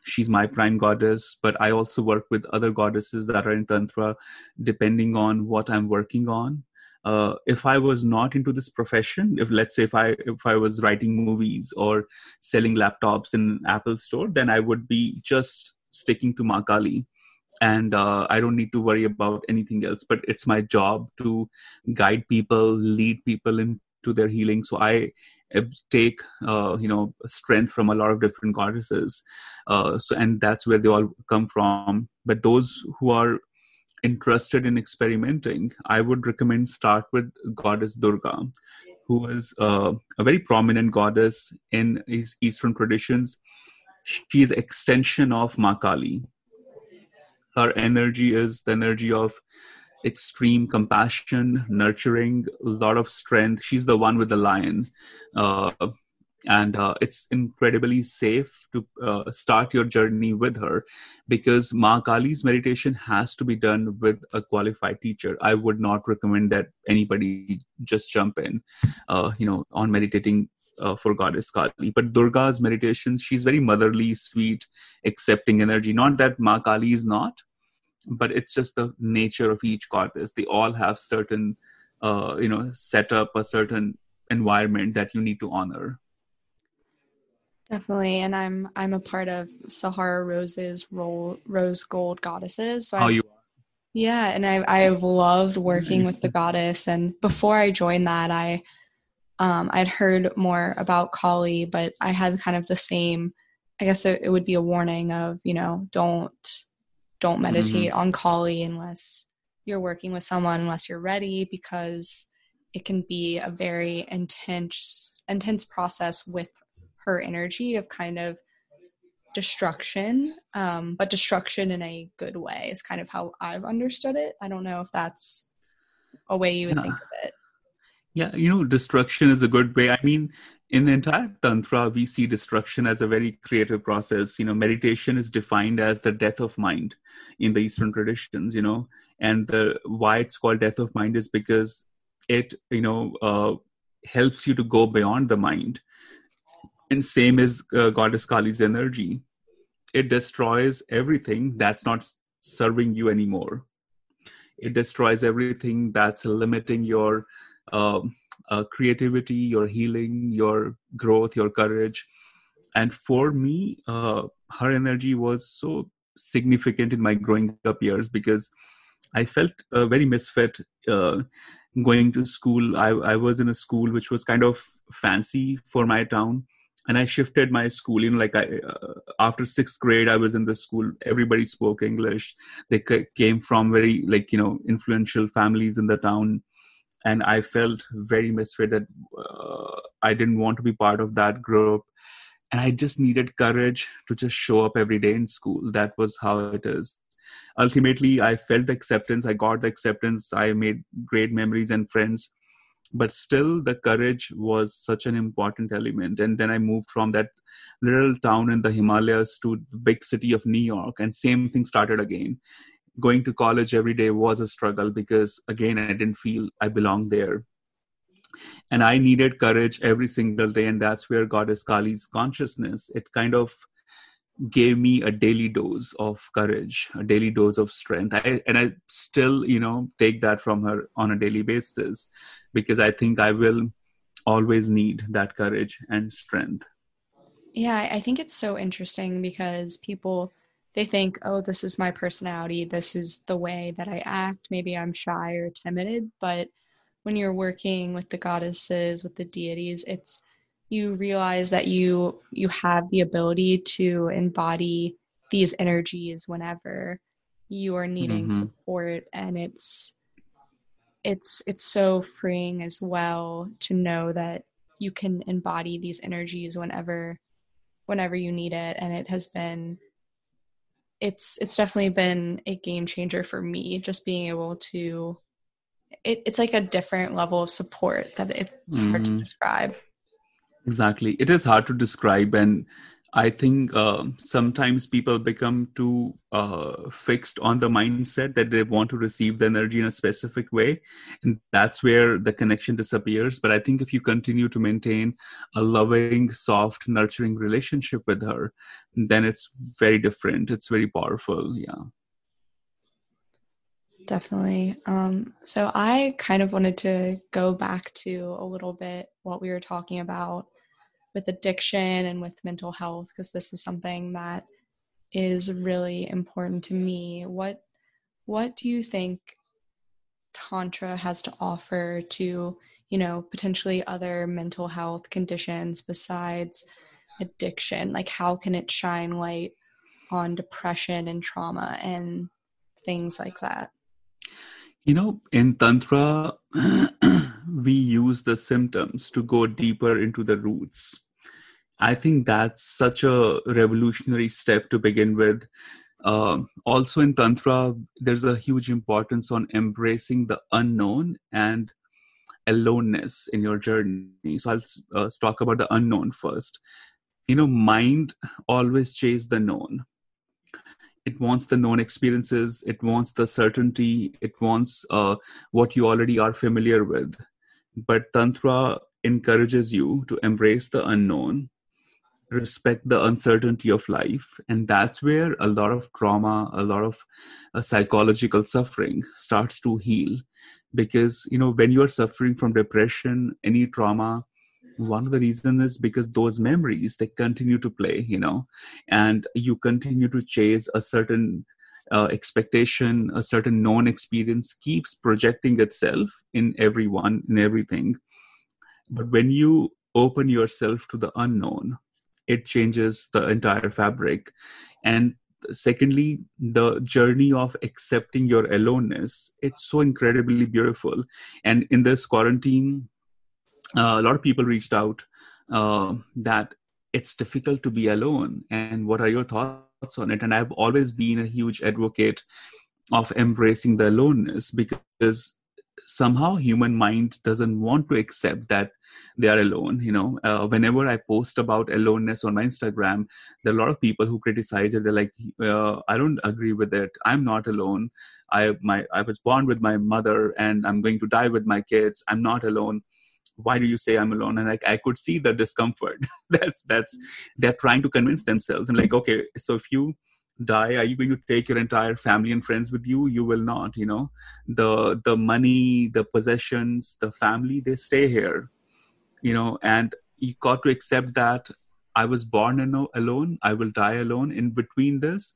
[SPEAKER 2] she's my prime goddess but i also work with other goddesses that are in tantra depending on what i'm working on uh, if i was not into this profession if let's say if i if i was writing movies or selling laptops in apple store then i would be just sticking to Ma Kali and uh, i don't need to worry about anything else but it's my job to guide people lead people into their healing. So i take uh, you know strength from a lot of different goddesses. Uh, so and that's where they all come from. But those who are interested in experimenting i would recommend start with goddess durga who is uh, a very prominent goddess in eastern traditions she is extension of Ma Kali her energy is the energy of extreme compassion, nurturing, a lot of strength. She's the one with the lion. Uh, and uh, it's incredibly safe to uh, start your journey with her because Ma Kali's meditation has to be done with a qualified teacher. I would not recommend that anybody just jump in, uh, you know, on meditating uh, for goddess Kali. But Durga's meditations, she's very motherly, sweet, accepting energy. Not that Ma Kali is not, but it's just the nature of each goddess they all have certain uh, you know set up a certain environment that you need to honor
[SPEAKER 1] definitely and i'm i'm a part of sahara rose's role rose gold goddesses
[SPEAKER 2] so oh, you
[SPEAKER 1] yeah and i i've loved working nice. with the goddess and before i joined that i um i'd heard more about kali but i had kind of the same i guess it, it would be a warning of you know don't don't meditate mm-hmm. on Kali unless you're working with someone, unless you're ready, because it can be a very intense, intense process with her energy of kind of destruction, um, but destruction in a good way is kind of how I've understood it. I don't know if that's a way you would yeah. think of it.
[SPEAKER 2] Yeah, you know, destruction is a good way. I mean, in the entire tantra we see destruction as a very creative process you know meditation is defined as the death of mind in the eastern traditions you know and the why it's called death of mind is because it you know uh, helps you to go beyond the mind and same as uh, goddess kali's energy it destroys everything that's not serving you anymore it destroys everything that's limiting your um, uh, creativity, your healing, your growth, your courage. And for me, uh, her energy was so significant in my growing up years because I felt uh, very misfit uh, going to school. I, I was in a school which was kind of fancy for my town and i shifted my school you know like i uh, after sixth grade i was in the school everybody spoke english they c- came from very like you know influential families in the town and I felt very misfit that uh, I didn't want to be part of that group. And I just needed courage to just show up every day in school. That was how it is. Ultimately, I felt the acceptance. I got the acceptance. I made great memories and friends. But still, the courage was such an important element. And then I moved from that little town in the Himalayas to the big city of New York, and same thing started again. Going to college every day was a struggle because again i didn't feel i belonged there. And i needed courage every single day and that's where goddess kali's consciousness. It kind of gave me a daily dose of courage a daily dose of strength. I, and i still you know take that from her on a daily basis because i think i will always need that courage and strength.
[SPEAKER 1] Yeah i think it's so interesting because people they think, oh, this is my personality, this is the way that I act. Maybe I'm shy or timid, but when you're working with the goddesses, with the deities, it's you realize that you you have the ability to embody these energies whenever you are needing mm-hmm. support and it's it's it's so freeing as well to know that you can embody these energies whenever whenever you need it and it has been it's it's definitely been a game changer for me just being able to it, it's like a different level of support that it's mm. hard to mm-hmm. describe
[SPEAKER 2] exactly it is hard to describe and I think uh, sometimes people become too uh, fixed on the mindset that they want to receive the energy in a specific way. And that's where the connection disappears. But I think if you continue to maintain a loving, soft, nurturing relationship with her, then it's very different. It's very powerful. Yeah.
[SPEAKER 1] Definitely. Um, so I kind of wanted to go back to a little bit what we were talking about with addiction and with mental health because this is something that is really important to me. What what do you think tantra has to offer to you know potentially other mental health conditions besides addiction? Like how can it shine light on depression and trauma and things like that
[SPEAKER 2] you know in tantra we use the symptoms to go deeper into the roots I think that's such a revolutionary step to begin with. Uh, also in Tantra, there's a huge importance on embracing the unknown and aloneness in your journey. So I'll uh, talk about the unknown first. You know, mind always chase the known. It wants the known experiences. It wants the certainty. It wants uh, what you already are familiar with. But Tantra encourages you to embrace the unknown respect the uncertainty of life and that's where a lot of trauma a lot of uh, psychological suffering starts to heal because you know when you're suffering from depression any trauma one of the reasons is because those memories they continue to play you know and you continue to chase a certain uh, expectation a certain known experience keeps projecting itself in everyone in everything. But when you open yourself to the unknown it changes the entire fabric. And secondly the journey of accepting your aloneness it's so incredibly beautiful. And in this quarantine uh, a lot of people reached out uh, that it's difficult to be alone and what are your thoughts on it? And i've always been a huge advocate of embracing the aloneness because somehow human mind doesn't want to accept that they are alone you know? Uh, whenever i post about aloneness on my instagram there are a lot of people who criticize it. They're like uh, i don't agree with it. I'm not alone. I my i was born with my mother and i'm going to die with my kids. I'm not alone why do you say i'm alone? And like i could see the discomfort. That's that's they're trying to convince themselves. And like okay so if you die are you going to take your entire family and friends with you? You will not you know? The the money the possessions the family they stay here you know? And you got to accept that i was born alone. I will die alone. In between this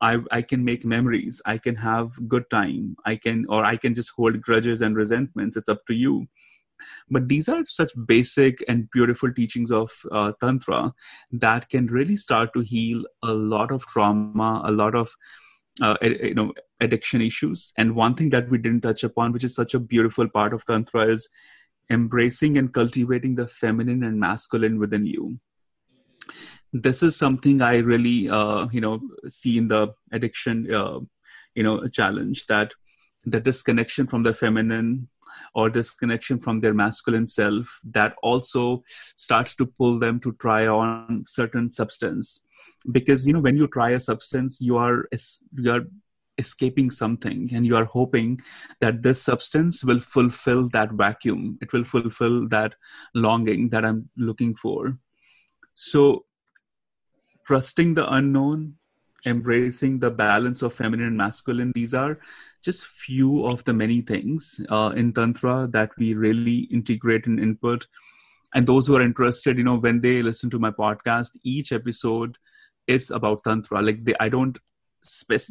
[SPEAKER 2] I, I can make memories. I can have good time. I can or i can just hold grudges and resentments. It's up to you but these are such basic and beautiful teachings of uh, Tantra that can really start to heal a lot of trauma, a lot of uh, you know addiction issues. And one thing that we didn't touch upon, which is such a beautiful part of Tantra, is embracing and cultivating the feminine and masculine within you this is something i really uh, you know see in the addiction uh, you know challenge that the disconnection from the feminine or disconnection from their masculine self that also starts to pull them to try on certain substance. Because you know when you try a substance you are you are escaping something and you are hoping that this substance will fulfill that vacuum. It will fulfill that longing that i'm looking for. So trusting the unknown embracing the balance of feminine and masculine. These are just few of the many things uh, in tantra that we really integrate and input. And those who are interested you know when they listen to my podcast each episode is about tantra. Like they i don't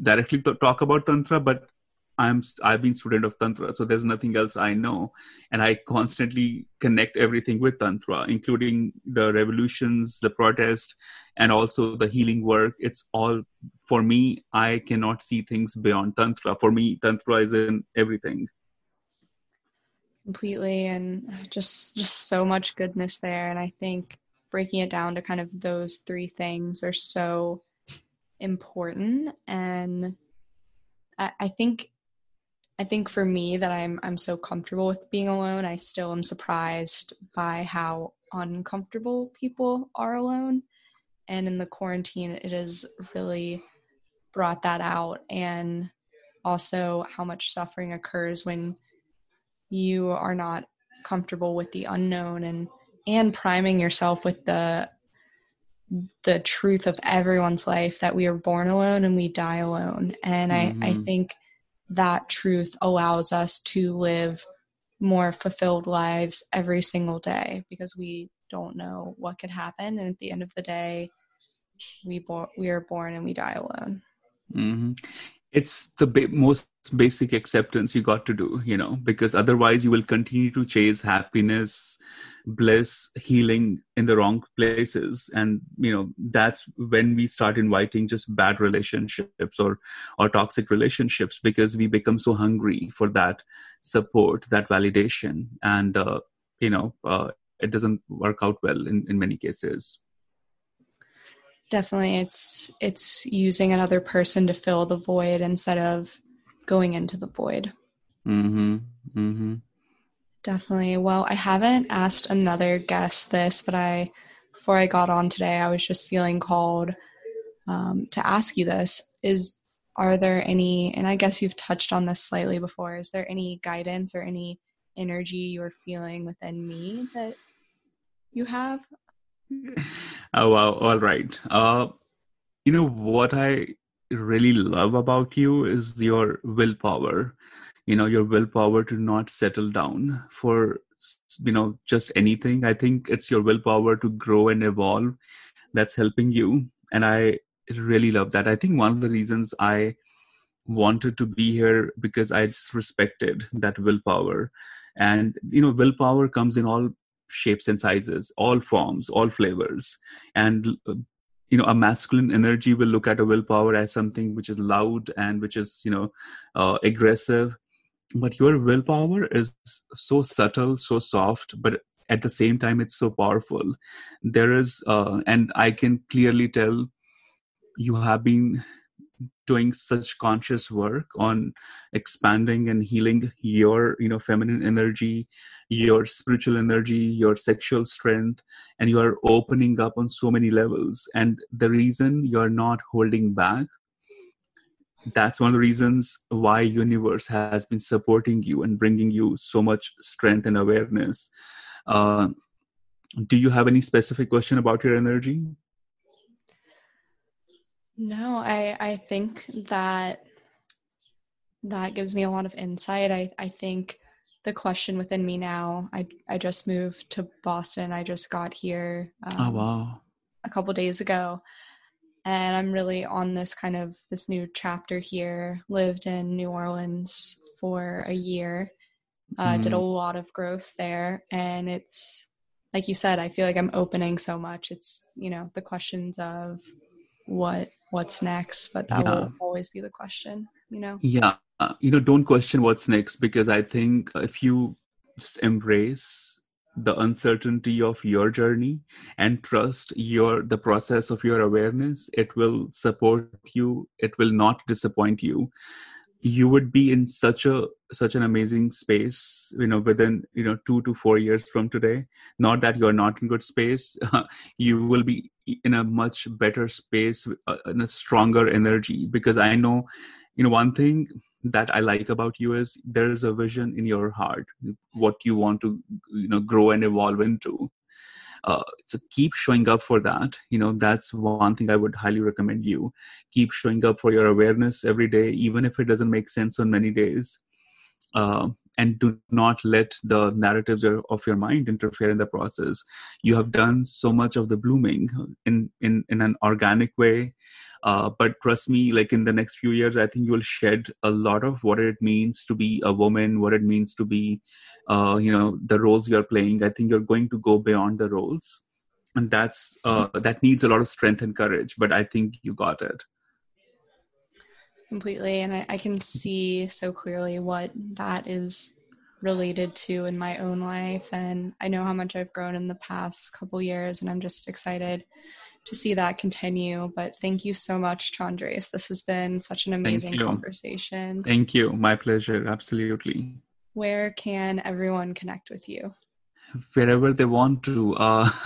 [SPEAKER 2] directly talk about tantra but i'm i've been student of tantra so there's nothing else i know. And i constantly connect everything with tantra including the revolutions the protest and also the healing work. It's all for me i cannot see things beyond tantra. For me tantra is in everything.
[SPEAKER 1] Completely and just just so much goodness there. And i think breaking it down to kind of those three things are so important. And I, I think I think for me that I'm I'm so comfortable with being alone, I still am surprised by how uncomfortable people are alone. And in the quarantine it has really brought that out and also how much suffering occurs when you are not comfortable with the unknown and and priming yourself with the the truth of everyone's life that we are born alone and we die alone and mm-hmm. I, I think that truth allows us to live more fulfilled lives every single day because we don't know what could happen. And at the end of the day we bo- we are born and we die alone.
[SPEAKER 2] Mm-hmm. It's the ba- most basic acceptance you got to do you know because otherwise you will continue to chase happiness bliss healing in the wrong places. And you know that's when we start inviting just bad relationships or or toxic relationships because we become so hungry for that support that validation. And uh, you know uh, it doesn't work out well in in many cases.
[SPEAKER 1] Definitely. It's it's using another person to fill the void instead of going into the void.
[SPEAKER 2] Mm-hmm. Mm-hmm
[SPEAKER 1] definitely. Well i haven't asked another guest this but i before i got on today i was just feeling called um, to ask you this. Is are there any and i guess you've touched on this slightly before is there any guidance or any energy you're feeling within me that you have?
[SPEAKER 2] Oh wow all right. Uh you know what i really love about you is your willpower you know your willpower to not settle down for you know just anything i think it's your willpower to grow and evolve that's helping you and i really love that i think one of the reasons i wanted to be here because i just respected that willpower and you know willpower comes in all shapes and sizes, all forms, all flavors. And you know, a masculine energy will look at a willpower as something which is loud and which is you know uh, aggressive. But your willpower is so subtle, so soft, but at the same time, it's so powerful. There is, uh, and I can clearly tell you have been doing such conscious work on expanding and healing your you know feminine energy your spiritual energy your sexual strength and you are opening up on so many levels and the reason you're not holding back that's one of the reasons why universe has been supporting you and bringing you so much strength and awareness uh, do you have any specific question about your energy
[SPEAKER 1] no, I I think that that gives me a lot of insight. I I think the question within me now. I I just moved to Boston. I just got here.
[SPEAKER 2] Oh, um, oh wow!
[SPEAKER 1] A couple days ago, and I'm really on this kind of this new chapter here. Lived in New Orleans for a year. Uh, mm. Did a mm-hmm. lot of growth there, and it's like you said. I feel like I'm opening so much. It's you know the questions of what what's next but that yeah. will always be the question you know
[SPEAKER 2] yeah you know don't question what's next because i think if you just embrace the uncertainty of your journey and trust your the process of your awareness. It will support you. It will not disappoint you. You would be in such a such an amazing space you know within you know 2 to 4 years from today. Not that you're not in good space. You will be in a much better space uh, in a stronger energy because i know you know one thing that i like about you is there is a vision in your heart what you want to you know grow and evolve into. Uh, so keep showing up for that. You know that's one thing i would highly recommend you. Keep showing up for your awareness every day even if it doesn't make sense on many days. Uh, and do not let the narratives of your mind interfere in the process. You have done so much of the blooming in in in an organic way uh, but trust me like in the next few years i think you will shed a lot of what it means to be a woman what it means to be uh, you know the roles you're playing. I think you're going to go beyond the roles. And that's uh, that needs a lot of strength and courage but i think you got it.
[SPEAKER 1] Completely. And I, I can see so clearly what that is related to in my own life. And i know how much i've grown in the past couple years and i'm just excited to see that continue. But thank you so much, Chandresh. This has been such an amazing conversation.
[SPEAKER 2] Thank you. My pleasure. Absolutely.
[SPEAKER 1] Where can everyone connect with you?
[SPEAKER 2] wherever they want to. Uh,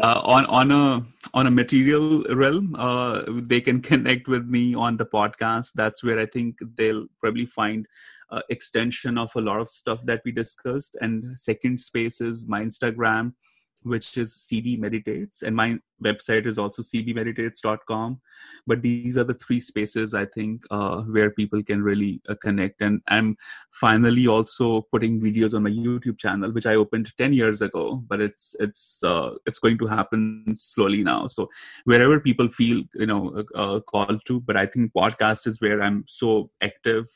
[SPEAKER 2] uh, on on a on a material realm, uh, they can connect with me on the podcast. That's where I think they'll probably find uh, extension of a lot of stuff that we discussed. And second space is my Instagram which is CB Meditates, and my website is also cbmeditates.com. But these are the three spaces I think uh, where people can really uh, connect. And I'm finally also putting videos on my YouTube channel, which I opened ten years ago, but it's it's uh, it's going to happen slowly now. So wherever people feel you know uh, called to, but I think podcast is where I'm so active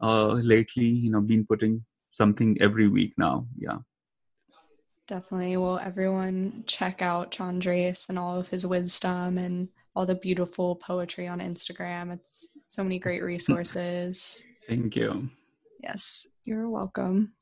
[SPEAKER 2] uh, lately. You know, been putting something every week now. Yeah.
[SPEAKER 1] Definitely. Well, everyone check out Chandresh and all of his wisdom and all the beautiful poetry on Instagram. It's so many great resources.
[SPEAKER 2] Thank you.
[SPEAKER 1] Yes, you're welcome.